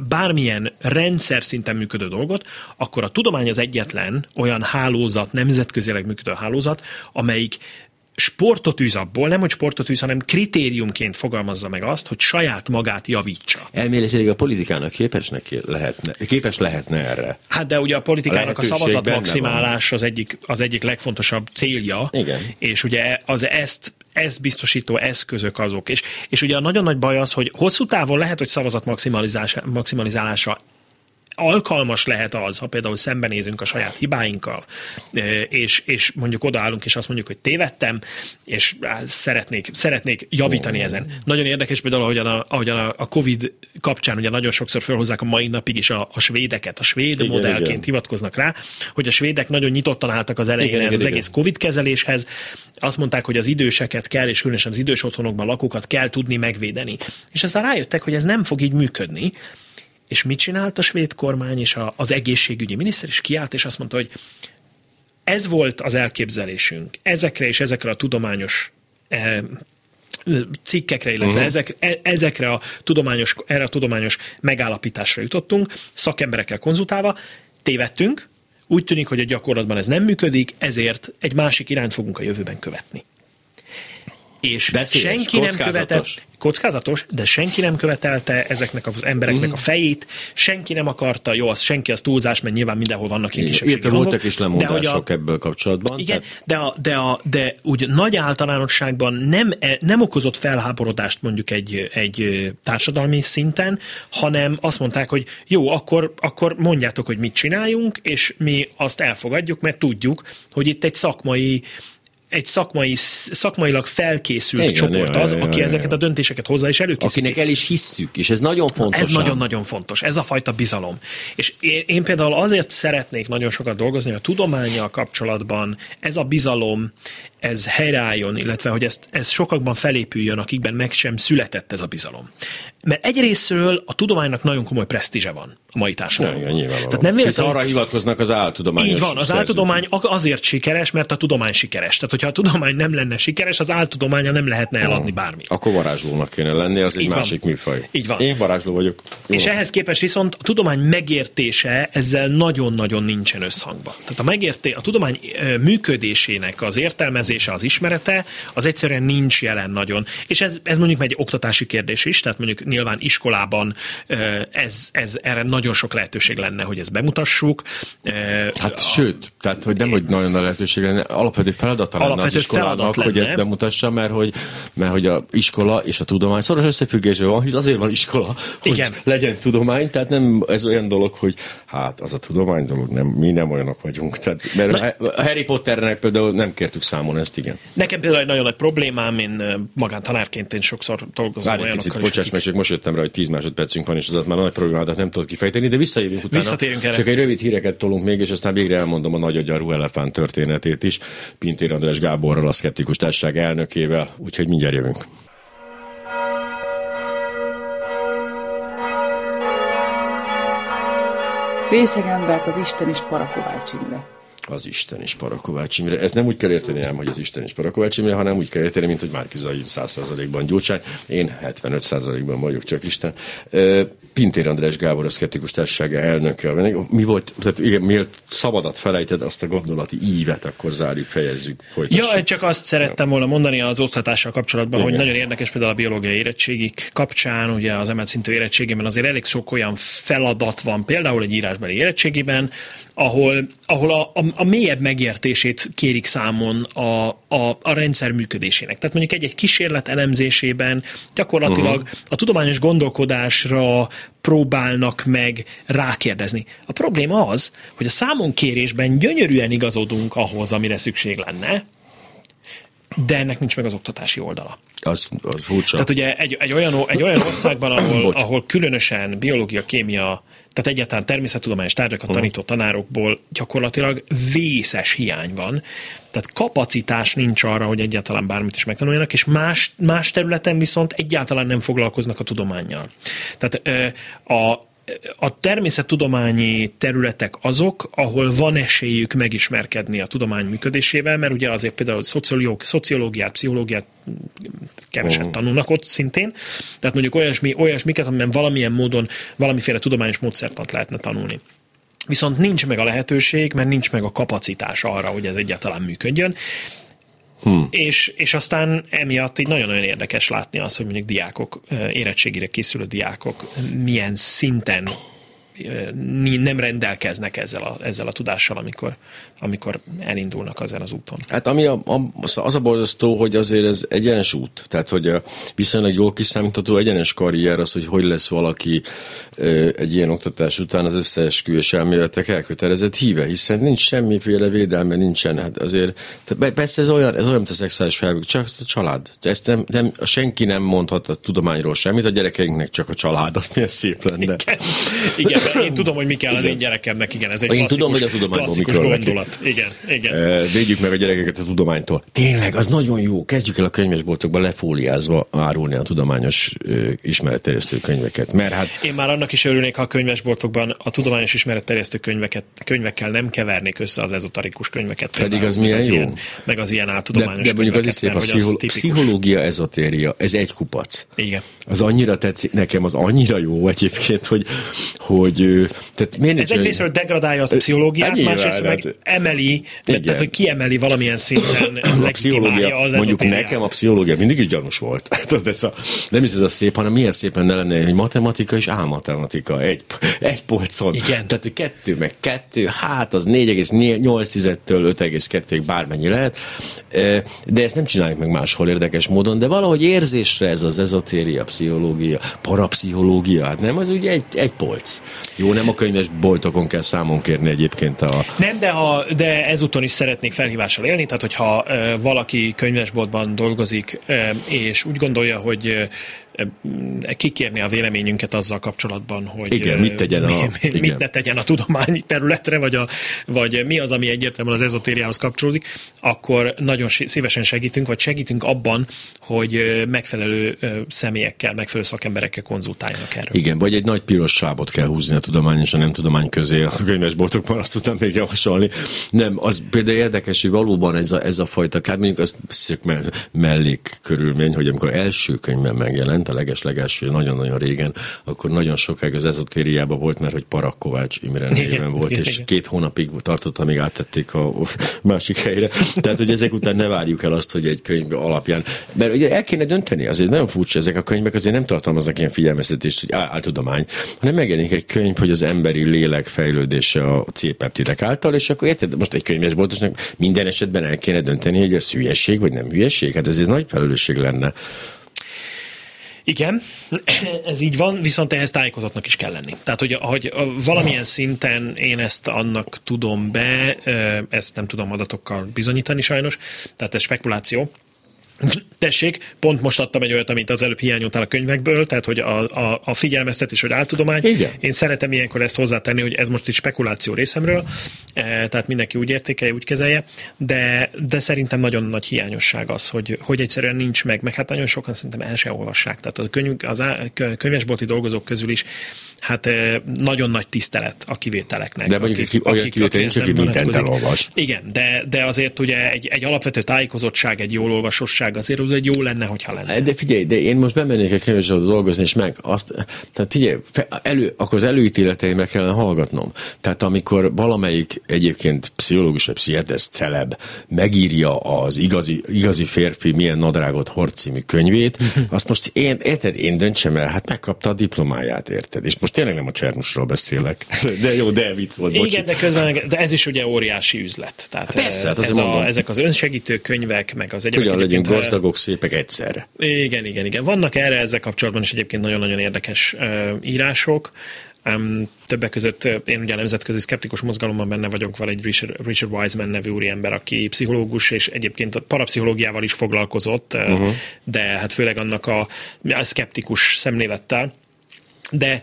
bármilyen rendszer szinten működő dolgot, akkor a tudomány az egyetlen olyan hálózat, nemzetközileg működő hálózat, amelyik sportot űz abból, nem hogy sportot űz, hanem kritériumként fogalmazza meg azt, hogy saját magát javítsa. Elméletileg a politikának képesnek lehetne, képes lehetne erre. Hát de ugye a politikának a, lehetőség szavazat maximálás az egyik, az egyik legfontosabb célja, Igen. és ugye az ezt ezt biztosító eszközök azok. És, és ugye a nagyon nagy baj az, hogy hosszú távon lehet, hogy szavazat maximalizálása alkalmas lehet az, ha például szembenézünk a saját hibáinkkal, és, és mondjuk odaállunk, és azt mondjuk, hogy tévedtem, és szeretnék, szeretnék javítani ezen. Nagyon érdekes például, ahogyan a, ahogyan a, a Covid kapcsán ugye nagyon sokszor felhozzák a mai napig is a, a svédeket, a svéd Igen, modellként igen. hivatkoznak rá, hogy a svédek nagyon nyitottan álltak az elején Igen, ez igen, az igen. egész Covid kezeléshez. Azt mondták, hogy az időseket kell, és különösen az idős otthonokban lakókat kell tudni megvédeni. És aztán rájöttek, hogy ez nem fog így működni, és mit csinált a svéd kormány és a, az egészségügyi miniszter is kiállt, és azt mondta, hogy ez volt az elképzelésünk. Ezekre és ezekre a tudományos eh, cikkekre, illetve uh-huh. ezek, e, ezekre a tudományos, erre a tudományos megállapításra jutottunk, szakemberekkel konzultálva, tévedtünk, úgy tűnik, hogy a gyakorlatban ez nem működik, ezért egy másik irányt fogunk a jövőben követni és Beszélyes, senki nem követett, kockázatos, de senki nem követelte ezeknek az embereknek Mm. a fejét, senki nem akarta, jó, az senki az túlzás, mert nyilván mindenhol vannak ilyen kisebbségi hangok, voltak is lemondások a, ebből kapcsolatban. igen, tehát- de, a, de, a, de úgy nagy általánosságban nem, e- nem okozott felháborodást mondjuk egy, egy társadalmi szinten, hanem azt mondták, hogy jó, akkor, akkor mondjátok, hogy mit csináljunk, és mi azt elfogadjuk, mert tudjuk, hogy itt egy szakmai egy szakmai, szakmailag felkészült Igen, csoport az, ja, aki ja, ezeket a döntéseket hozzá is előkészíti. Akinek el is hisszük, és ez nagyon fontos. Ez nagyon-nagyon fontos, ez a fajta bizalom. És én, én például azért szeretnék nagyon sokat dolgozni, hogy a tudományjal kapcsolatban ez a bizalom, ez helyreálljon, illetve hogy ezt, ez sokakban felépüljön, akikben meg sem született ez a bizalom. Mert egyrésztről a tudománynak nagyon komoly presztízse van a mai társadalomban. igen. Tehát nem Hiszen véletlenül, arra hivatkoznak az áltudományos így van, az szerzők. áltudomány azért sikeres, mert a tudomány sikeres. Tehát, hogyha a tudomány nem lenne sikeres, az áltudománya nem lehetne eladni bármit. Akkor varázslónak kéne lenni, az egy Így van. másik műfaj. Így van. Én varázsló vagyok. Jó. És ehhez képest viszont a tudomány megértése ezzel nagyon-nagyon nincsen összhangban. Tehát a, megérté, a tudomány működésének az értelmezése, az ismerete, az egyszerűen nincs jelen nagyon. És ez, ez mondjuk egy oktatási kérdés is, tehát mondjuk nyilván iskolában ö, ez, ez erre nagyon sok lehetőség lenne, hogy ezt bemutassuk. Ö, Hát a- sőt, tehát hogy nem, hogy nagyon nagy lehetőség lenne, alapvető feladata lenne Alapvető az iskolának, feladat hogy lenne. ezt bemutassa, mert hogy, mert hogy a iskola és a tudomány szoros összefüggésben van, hisz azért van iskola, hogy Igen. legyen tudomány, tehát nem ez olyan dolog, hogy hát az a tudomány dolog, nem, mi nem olyanok vagyunk. Tehát, mert a Harry Potternek például nem kértük számon ezt, igen. Nekem például egy nagyon nagy problémám, én magántanárként én sokszor dolgozom Várj olyanokkal picit, bocsáss meg, csak most jöttem rá, hogy 10 másodpercünk van, és az már nagy problémádat nem tudod kifejteni, de visszajövünk utána. Visszatérünk erre. Csak egy rövid híreket tolunk még, és aztán végre elmondom a nagyagyarú elefánt történetét is. Pintér András Gáborral, a Szkeptikus Társaság elnökével, úgyhogy mindjárt jövünk. Részegembert az Isten is Parakovács Imre. Az Isten is Parakovács Imre. Ezt nem úgy kell érteni ám, hogy az Isten is Parakovács Imre, hanem úgy kell érteni, mint hogy Márkizai 100%-ban Gyurcsány. Én 75%-ban vagyok csak Isten. Pintér András Gábor, a Szkeptikus Társasága elnöke. Mi volt, tehát igen, miért szabadat felejted azt a gondolati ívet, akkor zárjuk, fejezzük, folytassuk. Ja, csak azt szerettem volna mondani az oktatással kapcsolatban, Igen. hogy nagyon érdekes például a biológiai érettségik kapcsán, ugye az emelt szintű érettségében azért elég sok olyan feladat van, például egy írásbeli érettségiben, ahol, ahol a, a, a mélyebb megértését kérik számon a, a, a rendszer működésének. Tehát mondjuk egy-egy kísérlet elemzésében gyakorlatilag uh-huh. a tudományos gondolkodásra próbálnak meg rákérdezni. A probléma az, hogy a számonkérésben gyönyörűen igazodunk ahhoz, amire szükség lenne, de ennek nincs meg az oktatási oldala. Az, az furcsa. Tehát ugye egy, egy, olyan, egy olyan országban, ahol, ahol különösen biológia, kémia, tehát egyáltalán természettudományos tárgyakat tanító tanárokból gyakorlatilag vészes hiány van. Tehát kapacitás nincs arra, hogy egyáltalán bármit is megtanuljanak, és más, más területen viszont egyáltalán nem foglalkoznak a tudományjal. Tehát a a természettudományi területek azok, ahol van esélyük megismerkedni a tudomány működésével, mert ugye azért például szociológ, szociológiát, pszichológiát keveset tanulnak ott szintén. Tehát mondjuk olyasmi, olyasmiket, amiben valamilyen módon valamiféle tudományos módszertant lehetne tanulni. Viszont nincs meg a lehetőség, mert nincs meg a kapacitás arra, hogy ez egyáltalán működjön. Hmm. És, és aztán emiatt így nagyon-nagyon érdekes látni azt, hogy mondjuk diákok, érettségire készülő diákok milyen szinten nem rendelkeznek ezzel a, ezzel a tudással, amikor, amikor elindulnak ezen az úton. Hát ami a, a, az a borzasztó, hogy azért ez egyenes út. Tehát, hogy a viszonylag jól kiszámítható egyenes karrier az, hogy hogy lesz valaki egy ilyen oktatás után az összeesküvés elméletek elkötelezett híve, hiszen nincs semmiféle védelme, nincsen. Hát azért, persze ez olyan, ez olyan, mint a szexuális felvég, csak ez a család. Ezt nem, nem, senki nem mondhat a tudományról semmit, a gyerekeinknek csak a család, azt milyen szép lenne. Igen, én tudom, hogy mi kell az én gyerekemnek, igen, ez egy Én tudom, hogy a tudományból mikor gondolat. Igen, igen. Eh, Védjük meg a gyerekeket a tudománytól. Tényleg, az nagyon jó. Kezdjük el a könyvesboltokban lefóliázva árulni a tudományos ö, ismeretterjesztő könyveket. Mert hát Én már annak is örülnék, ha a könyvesboltokban a tudományos ismeretterjesztő könyveket, könyvekkel nem kevernék össze az ezotarikus könyveket. Pedig például, az milyen jó. Ilyen, meg az ilyen de, áltudományos de mondjuk az is szép, a az pszichol- pszichológia, ezotéria, ez egy kupac. Igen. Az annyira tetszik, nekem az annyira jó egyébként, hogy, hogy hogy tehát miért Ez egyrésztről degradálja a pszichológiát, Hát másrészt meg hát- emeli, Igen. tehát hogy kiemeli valamilyen szinten, a pszichológia, az mondjuk ezotériát. nekem a pszichológia mindig is gyanús volt. Tudod, ez a, nem is ez a szép, hanem milyen szépen ne lenne, hogy matematika és álmatematika egy, egy polcon. Igen. Tehát, kettő meg kettő, hát az 4,8-től 5,2-ig bármennyi lehet, Eh, de ezt nem csináljuk meg máshol érdekes módon, de valahogy érzésre ez az ezotéria, pszichológia, parapszichológia, hát nem, az ugye egy, egy polc. Jó, nem a könyves boltokon kell számon kérni egyébként a, Nem, de, ha, de ezúton is szeretnék felhívással élni, tehát hogyha valaki könyvesboltban dolgozik, és úgy gondolja, hogy kikérni a véleményünket azzal kapcsolatban, hogy Igen, mit tegyen a- mi, mi, igen. mit ne tegyen a tudományi területre, vagy, a, vagy mi az, ami egyértelműen az ezotériához kapcsolódik, akkor nagyon szívesen segítünk, vagy segítünk abban, hogy megfelelő személyekkel, megfelelő szakemberekkel konzultáljanak erről. Igen, vagy egy nagy piros sábot kell húzni a tudomány és a nem tudomány közé a könyvesboltokban, azt tudtam még javasolni. Nem, az például érdekes, hogy valóban ez a, ez a fajta, hát mondjuk az mellék körülmény, hogy amikor első könyvben megjelent, a leges-legelső, nagyon-nagyon régen, akkor nagyon sokáig az ezotériában volt, mert hogy Parak Kovács Imre néven volt, és igen. két hónapig tartott, amíg áttették a másik helyre. Tehát, hogy ezek után ne várjuk el azt, hogy egy könyv alapján. Mert ugye el kéne dönteni, azért nagyon furcsa, ezek a könyvek azért nem tartalmaznak ilyen figyelmeztetést, hogy áltudomány, hanem megjelenik egy könyv, hogy az emberi lélek fejlődése a C-peptidek által, és akkor érted, most egy könyvesboltosnak minden esetben el kéne dönteni, hogy ez hülyeség vagy nem hülyeség. Hát ez, ez nagy felelősség lenne. Igen, ez így van, viszont ehhez tájékozatnak is kell lenni. Tehát, hogy, hogy valamilyen szinten én ezt annak tudom be, ezt nem tudom adatokkal bizonyítani sajnos, tehát ez spekuláció. Tessék, pont most adtam egy olyat, amit az előbb hiányoltál a könyvekből, tehát hogy a, a, a figyelmeztetés, hogy áltudomány. Igen. Én szeretem ilyenkor ezt hozzátenni, hogy ez most egy spekuláció részemről, eh, tehát mindenki úgy értékelje, úgy kezelje, de, de szerintem nagyon nagy hiányosság az, hogy, hogy egyszerűen nincs meg, meg hát nagyon sokan szerintem el sem olvassák. Tehát a könyv, az á- kö- könyvesbolti dolgozók közül is hát nagyon nagy tisztelet a kivételeknek. De mondjuk aki- olyan kivétel nincs, aki mindent elolvas. Igen, de, de azért ugye egy, egy alapvető tájékozottság, egy jól olvasosság azért az egy jó lenne, hogyha lenne. De figyelj, de én most bemennék egy könyvesboltba dolgozni, és meg azt, tehát figyelj, elő, akkor az előítéleteimre kellene hallgatnom. Tehát amikor valamelyik egyébként pszichológus vagy pszichiáter celeb megírja az igazi, igazi férfi milyen nadrágot hord című könyvét, azt most én, érted, én döntsem el, hát megkapta a diplomáját, érted? És most tényleg nem a Csernusról beszélek. De jó, de vicc volt, bocsi. Igen, de közben de ez is ugye óriási üzlet. Tehát Persze, hát ez a, ezek az önsegítő könyvek, meg az egyébként... Hogyan legyünk egyébként, gazdagok, szépek egyszerre. Igen, igen, igen. Vannak erre ezzel kapcsolatban is egyébként nagyon-nagyon érdekes uh, írások. Um, többek között én ugye a nemzetközi szkeptikus mozgalomban benne vagyok, van egy Richard, Richard Wiseman nevű úriember, aki pszichológus, és egyébként a parapszichológiával is foglalkozott, uh, uh-huh. de hát főleg annak a, a szkeptikus szemlélettel. De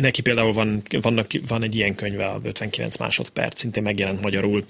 neki például van, vannak, van egy ilyen könyve, a 59 másodperc, szintén megjelent magyarul.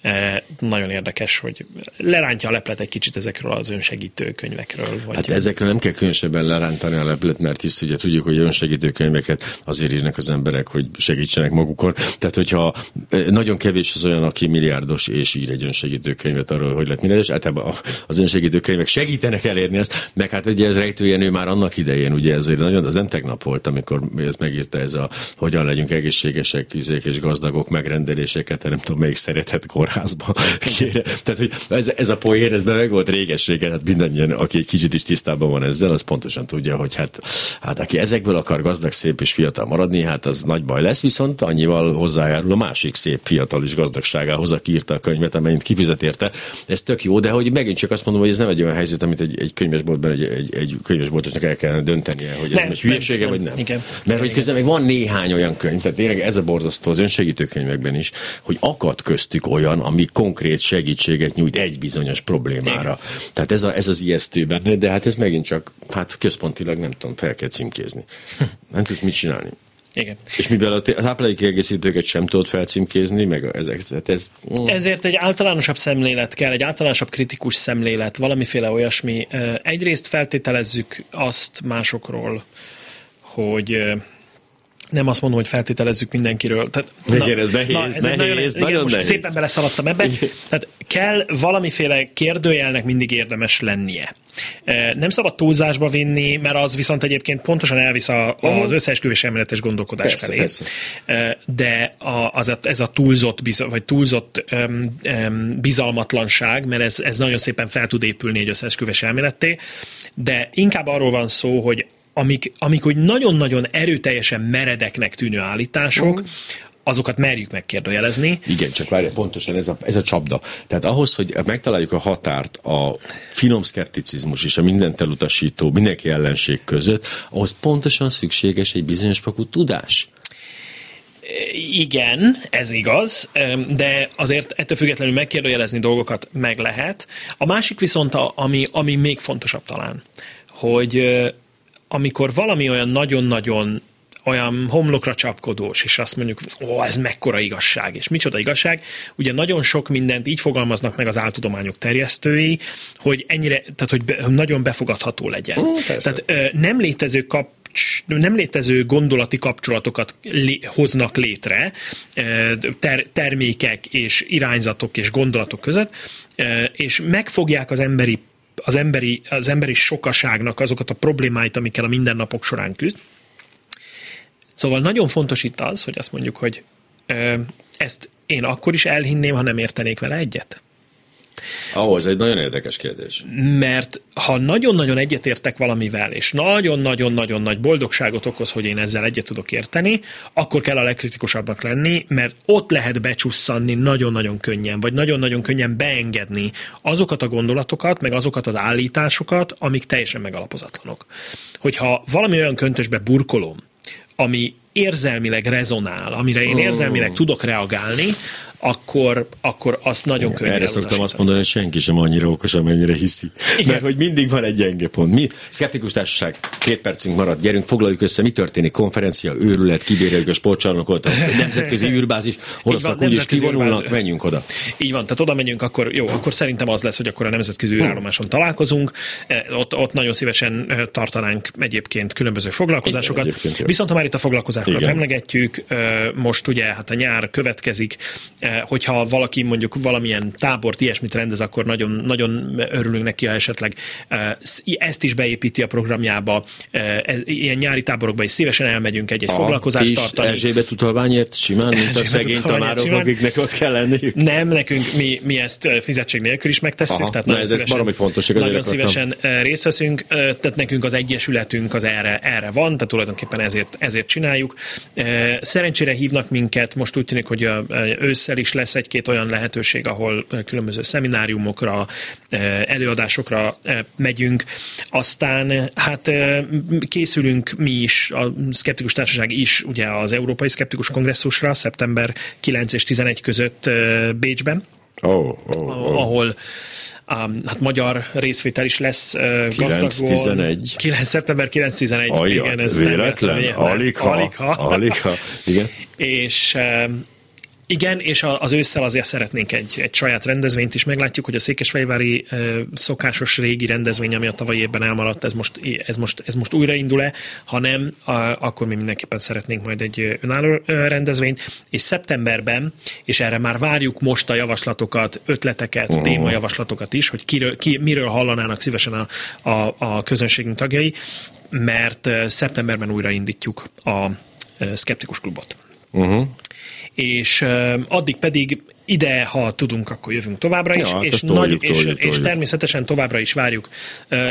E, nagyon érdekes, hogy lerántja a leplet egy kicsit ezekről az önsegítő könyvekről. Vagy Hát ezekről nem kell különösebben lerántani a leplet, mert hisz ugye tudjuk, hogy önsegítő könyveket azért írnak az emberek, hogy segítsenek magukon. Tehát, hogyha eh, nagyon kevés az olyan, aki milliárdos és ír egy önsegítő könyvet arról, hogy lett milliárdos, általában az önsegítő könyvek segítenek elérni ezt, meg hát ugye ez rejtőjenő már annak idején, ugye ezért nagyon, az nem tegnap volt, amikor ez megírta ez a hogyan legyünk egészségesek, vizék és gazdagok megrendeléseket, nem tudom, melyik szeretett kórházba. Kére. Tehát, hogy ez, ez a poén, ez meg volt réges-régen, hát mindannyian, aki egy kicsit is tisztában van ezzel, az pontosan tudja, hogy hát, hát aki ezekből akar gazdag, szép és fiatal maradni, hát az nagy baj lesz, viszont annyival hozzájárul a másik szép fiatal is gazdagságához, aki írta a könyvet, amennyit kifizet érte. Ez tök jó, de hogy megint csak azt mondom, hogy ez nem egy olyan helyzet, amit egy, egy könyvesboltban, egy, egy, egy könyvesboltosnak el kellene döntenie, hogy ez Nem, egy hülyesége, nem, vagy nem. Igen. Mert hogy közben meg van néhány olyan könyv, tehát tényleg ez a borzasztó az önsegítő könyvekben is, hogy akad köztük olyan, ami konkrét segítséget nyújt egy bizonyos problémára. Tehát ez, a, ez az ijesztő benne, de hát ez megint csak, hát központilag nem tudom, fel kell címkézni. Nem tudsz mit csinálni. Igen. És mivel a táplálékkiegészítőket sem tudod felcímkézni, meg ezek, tehát ez... Ezért egy általánosabb szemlélet kell, egy általánosabb kritikus szemlélet, valamiféle olyasmi. Egyrészt feltételezzük azt másokról, hogy nem azt mondom, hogy feltételezzük mindenkiről. Tehát, igen, ez nehéz, na, ez nehéz, nagyon, nehéz, igen, most nehéz. szépen beleszaladtam ebbe. Tehát kell valamiféle kérdőjelnek mindig érdemes lennie. Nem szabad túlzásba vinni, mert az viszont egyébként pontosan elvisz a, az összeesküvés elméletes gondolkodás persze, felé. Persze. De a, az a, ez a túlzott, vagy túlzott um, um, bizalmatlanság, mert ez, ez nagyon szépen fel tud épülni egy összeesküvés elméletté, de inkább arról van szó, hogy amik, amik úgy nagyon-nagyon erőteljesen meredeknek tűnő állítások, uh azokat merjük megkérdőjelezni. Igen, csak várja, pontosan ez a, ez a csapda. Tehát ahhoz, hogy megtaláljuk a határt a finom szkepticizmus és a mindent elutasító, mindenki ellenség között, ahhoz pontosan szükséges egy bizonyos fokú tudás. Igen, ez igaz, de azért ettől függetlenül megkérdőjelezni dolgokat meg lehet. A másik viszont, a, ami, ami még fontosabb talán, hogy amikor valami olyan nagyon-nagyon olyan homlokra csapkodós, és azt mondjuk, ó, ez mekkora igazság, és micsoda igazság. Ugye nagyon sok mindent így fogalmaznak meg az áltudományok terjesztői, hogy ennyire, tehát hogy be, nagyon befogadható legyen. Mm, tehát nem létező kap nem létező gondolati kapcsolatokat lé, hoznak létre ter, termékek és irányzatok és gondolatok között, és megfogják az emberi az emberi, az emberi sokaságnak azokat a problémáit, amikkel a mindennapok során küzd, Szóval nagyon fontos itt az, hogy azt mondjuk, hogy ö, ezt én akkor is elhinném, ha nem értenék vele egyet. Ahhoz egy nagyon érdekes kérdés. Mert ha nagyon-nagyon egyetértek valamivel, és nagyon-nagyon-nagyon nagy boldogságot okoz, hogy én ezzel egyet tudok érteni, akkor kell a legkritikusabbnak lenni, mert ott lehet becsusszanni nagyon-nagyon könnyen, vagy nagyon-nagyon könnyen beengedni azokat a gondolatokat, meg azokat az állításokat, amik teljesen megalapozatlanok. Hogyha valami olyan köntösbe burkolom, ami érzelmileg rezonál, amire én érzelmileg tudok reagálni, akkor, akkor azt nagyon könnyen Erre szoktam azt mondani, hogy senki sem annyira okos, amennyire hiszi. Igen. Mert hogy mindig van egy gyenge pont. Mi, szkeptikus társaság, két percünk maradt, gyerünk, foglaljuk össze, mi történik, konferencia, őrület, kibéreljük a sportcsarnokot, a nemzetközi űrbázis, oroszak úgyis kivonulnak, űrbázis. menjünk oda. Így van, tehát oda megyünk, akkor jó, akkor szerintem az lesz, hogy akkor a nemzetközi hm. űrállomáson találkozunk, e, ott, ott nagyon szívesen e, tartanánk egyébként különböző foglalkozásokat. Igen, Viszont ha már itt a foglalkozásokat emlegetjük, e, most ugye hát a nyár következik, hogyha valaki mondjuk valamilyen tábort, ilyesmit rendez, akkor nagyon, nagyon örülünk neki, ha esetleg eh, ezt is beépíti a programjába. Eh, ilyen nyári táborokba is szívesen elmegyünk egy-egy foglalkozást tartani. Erzsébet utalványért simán, mint a szegény tanárok, akiknek ott kell lenniük? Nem, nekünk mi, mi ezt fizetség nélkül is megtesszük. Aha, tehát na, ez, ez baromi fontos. Nagyon szívesen részt veszünk, tehát nekünk az egyesületünk az erre, erre van, tehát tulajdonképpen ezért, ezért csináljuk. Szerencsére hívnak minket, most úgy tűnik, hogy ősszel is lesz egy-két olyan lehetőség, ahol különböző szemináriumokra, előadásokra megyünk. Aztán hát készülünk mi is, a Szkeptikus Társaság is ugye az Európai Szkeptikus Kongresszusra szeptember 9 és 11 között Bécsben. Oh, oh, oh. ahol Um, hát magyar részvétel is lesz uh, 9-11. 9, szeptember 9-11. igen, ez véletlen? Alig ha. Alig ha. Alig ha. Igen. És igen, és az ősszel azért szeretnénk egy, egy saját rendezvényt is. Meglátjuk, hogy a Székesfehérvári szokásos régi rendezvény, ami a tavalyi évben elmaradt, ez most, ez most, ez most újraindul-e, ha nem, akkor mi mindenképpen szeretnénk majd egy önálló rendezvényt. És szeptemberben, és erre már várjuk most a javaslatokat, ötleteket, uh-huh. témajavaslatokat is, hogy kiről, ki, miről hallanának szívesen a, a, a közönségünk tagjai, mert szeptemberben újraindítjuk a Skeptikus Klubot. Uh-huh és addig pedig ide, ha tudunk, akkor jövünk továbbra is, ja, és, toljuk, nagy, toljuk, és, toljuk. és természetesen továbbra is várjuk.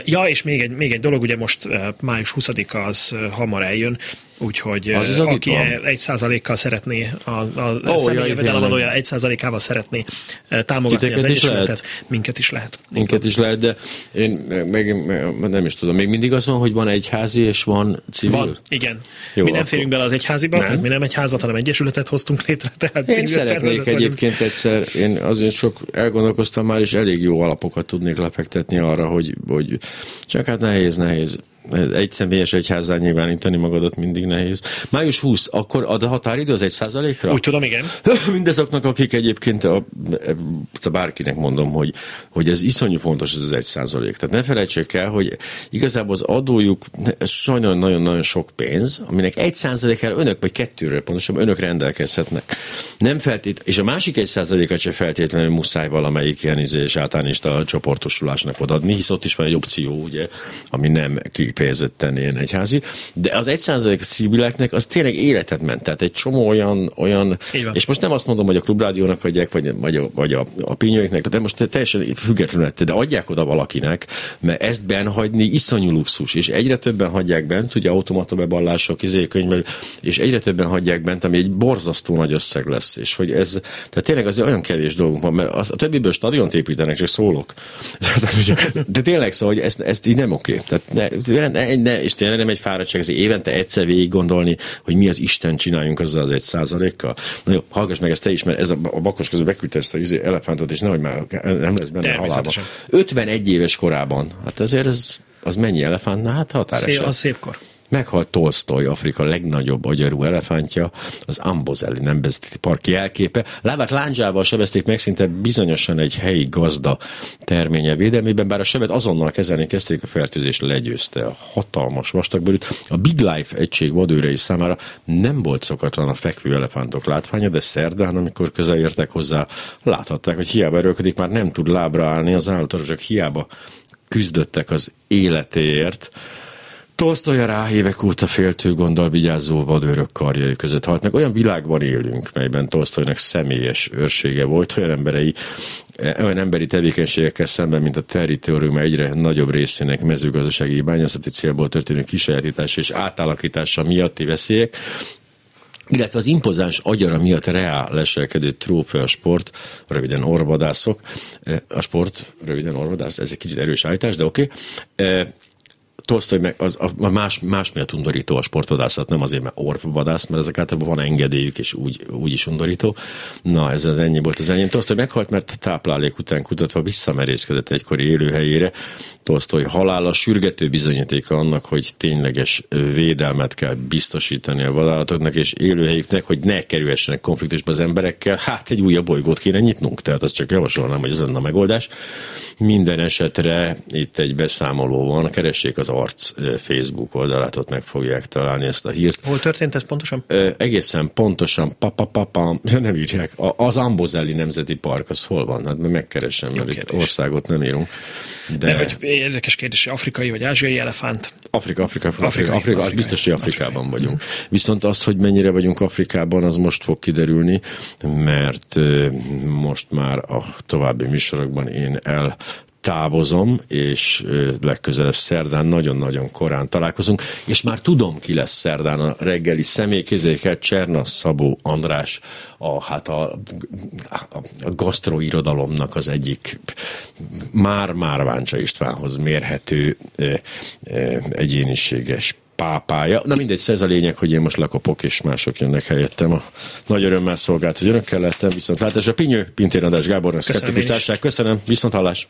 Ja, és még egy, még egy dolog, ugye most május 20-a az hamar eljön, Úgyhogy az az, aki egy százalékkal szeretné, a, a oh, személyi jövedelemadója egy százalékával szeretné támogatni Titeket az Egyesületet, minket is lehet. Minket is lehet, de én még, nem is tudom, még mindig az van, hogy van egyházi és van civil? Van, igen. Jó, mi nem férünk bele az egyháziba, nem? tehát mi nem egy házat, hanem egyesületet hoztunk létre. Tehát én szeretnék egyébként egyszer, én azért sok elgondolkoztam már, és elég jó alapokat tudnék lefektetni arra, hogy, hogy csak hát nehéz, nehéz egy személyes egyházán nyilvánítani magadat mindig nehéz. Május 20, akkor ad a határidő az egy százalékra? Úgy tudom, igen. Mindazoknak, akik egyébként a, a bárkinek mondom, hogy, hogy ez iszonyú fontos, ez az egy százalék. Tehát ne felejtsék el, hogy igazából az adójuk sajnos nagyon-nagyon sok pénz, aminek egy százalékára önök, vagy kettőről pontosabban önök rendelkezhetnek. Nem feltét, és a másik egy százalékat se feltétlenül muszáj valamelyik ilyen izé és általánista csoportosulásnak odaadni, hisz ott is van egy opció, ugye, ami nem kifejezetten ilyen egyházi, de az egy százalék civileknek az tényleg életet ment. Tehát egy csomó olyan, olyan és most nem azt mondom, hogy a klubrádiónak adják, vagy, vagy a, vagy a, a pinyőknek, de most teljesen függetlenül de adják oda valakinek, mert ezt benhagyni iszonyú luxus, és egyre többen hagyják bent, ugye automata beballások, izékönyvvel, és egyre többen hagyják bent, ami egy borzasztó nagy összeg lesz, és hogy ez, tehát tényleg azért olyan kevés dolgunk van, mert az, a többiből stadiont építenek, csak szólok. De tényleg szóval, hogy ezt, ezt így nem oké. Tehát ne, ne, ne, és tényleg nem egy fáradtság, ez évente egyszer végig gondolni, hogy mi az Isten csináljunk azzal az egy százalékkal. Na jó, hallgass meg ezt te is, mert ez a, a bakos közül beküldte ezt a izé elefántot, és nehogy már nem lesz benne halálba. 51 éves korában. Hát ezért ez, az mennyi elefánt? Na, hát határeset. Szép, az szép kor. Meghalt Tolstoy, Afrika legnagyobb agyarú elefántja, az Amboseli Nemzeti Park jelképe. Lábát láncsával sebezték meg szinte bizonyosan egy helyi gazda terménye védelmében, bár a sebet azonnal kezelni kezdték, a fertőzés legyőzte a hatalmas vastagbőrűt. A Big Life egység vadőrei számára nem volt szokatlan a fekvő elefántok látványa, de szerdán, amikor közel értek hozzá, láthatták, hogy hiába erőködik, már nem tud lábra állni, az állatorvosok hiába küzdöttek az életéért. Tolstoy a rá évek óta féltő gonddal vigyázó vadőrök karjai között halt meg. Olyan világban élünk, melyben Tolstoynak személyes őrsége volt, olyan emberei, olyan emberi tevékenységekkel szemben, mint a territórium egyre nagyobb részének mezőgazdasági bányászati célból történő kisajátítása és átalakítása miatti veszélyek, illetve az impozáns agyara miatt reál leselkedő trófea sport, röviden orvadászok, a sport, röviden orvadász, ez egy kicsit erős állítás, de oké, okay Tolstoy meg az, a más, más miatt undorító a sportvadászat, nem azért, mert orvvadász, mert ezek általában van engedélyük, és úgy, úgy is undorító. Na, ez az ennyi volt az enyém. Tolstoy meghalt, mert táplálék után kutatva visszamerészkedett egykori élőhelyére. Tolstoy halála sürgető bizonyítéka annak, hogy tényleges védelmet kell biztosítani a vadállatoknak és élőhelyüknek, hogy ne kerülhessenek konfliktusba az emberekkel. Hát egy újabb bolygót kéne nyitnunk, tehát azt csak javasolnám, hogy ez lenne a megoldás. Minden esetre itt egy beszámoló van, keressék az arc Facebook oldalát, ott meg fogják találni ezt a hírt. Hol történt ez pontosan? Egészen pontosan, papa, papa, nem írják, az Ambozelli Nemzeti Park, az hol van? Hát megkeresem, mert itt országot nem írunk. De... Nem, hogy érdekes kérdés, afrikai vagy ázsiai elefánt? Afrika, Afrika, Afrika, Afrika, Afrika, Afrika, biztos, hogy Afrikában vagyunk. Viszont az, hogy mennyire vagyunk Afrikában, az most fog kiderülni, mert most már a további műsorokban én el távozom, és legközelebb szerdán nagyon-nagyon korán találkozunk, és már tudom, ki lesz szerdán a reggeli személykézéket, Cserna Szabó András, a, hát a, a, a gasztroirodalomnak az egyik már-már Váncsa Istvánhoz mérhető e, e, egyéniséges pápája. Na mindegy, ez a lényeg, hogy én most lekopok, és mások jönnek helyettem. A nagy örömmel szolgált, hogy önökkel lettem, viszont látás a Pinyő, Pintér András Gábornak, Szkeptikus Társaság. Köszönöm, viszont hallás.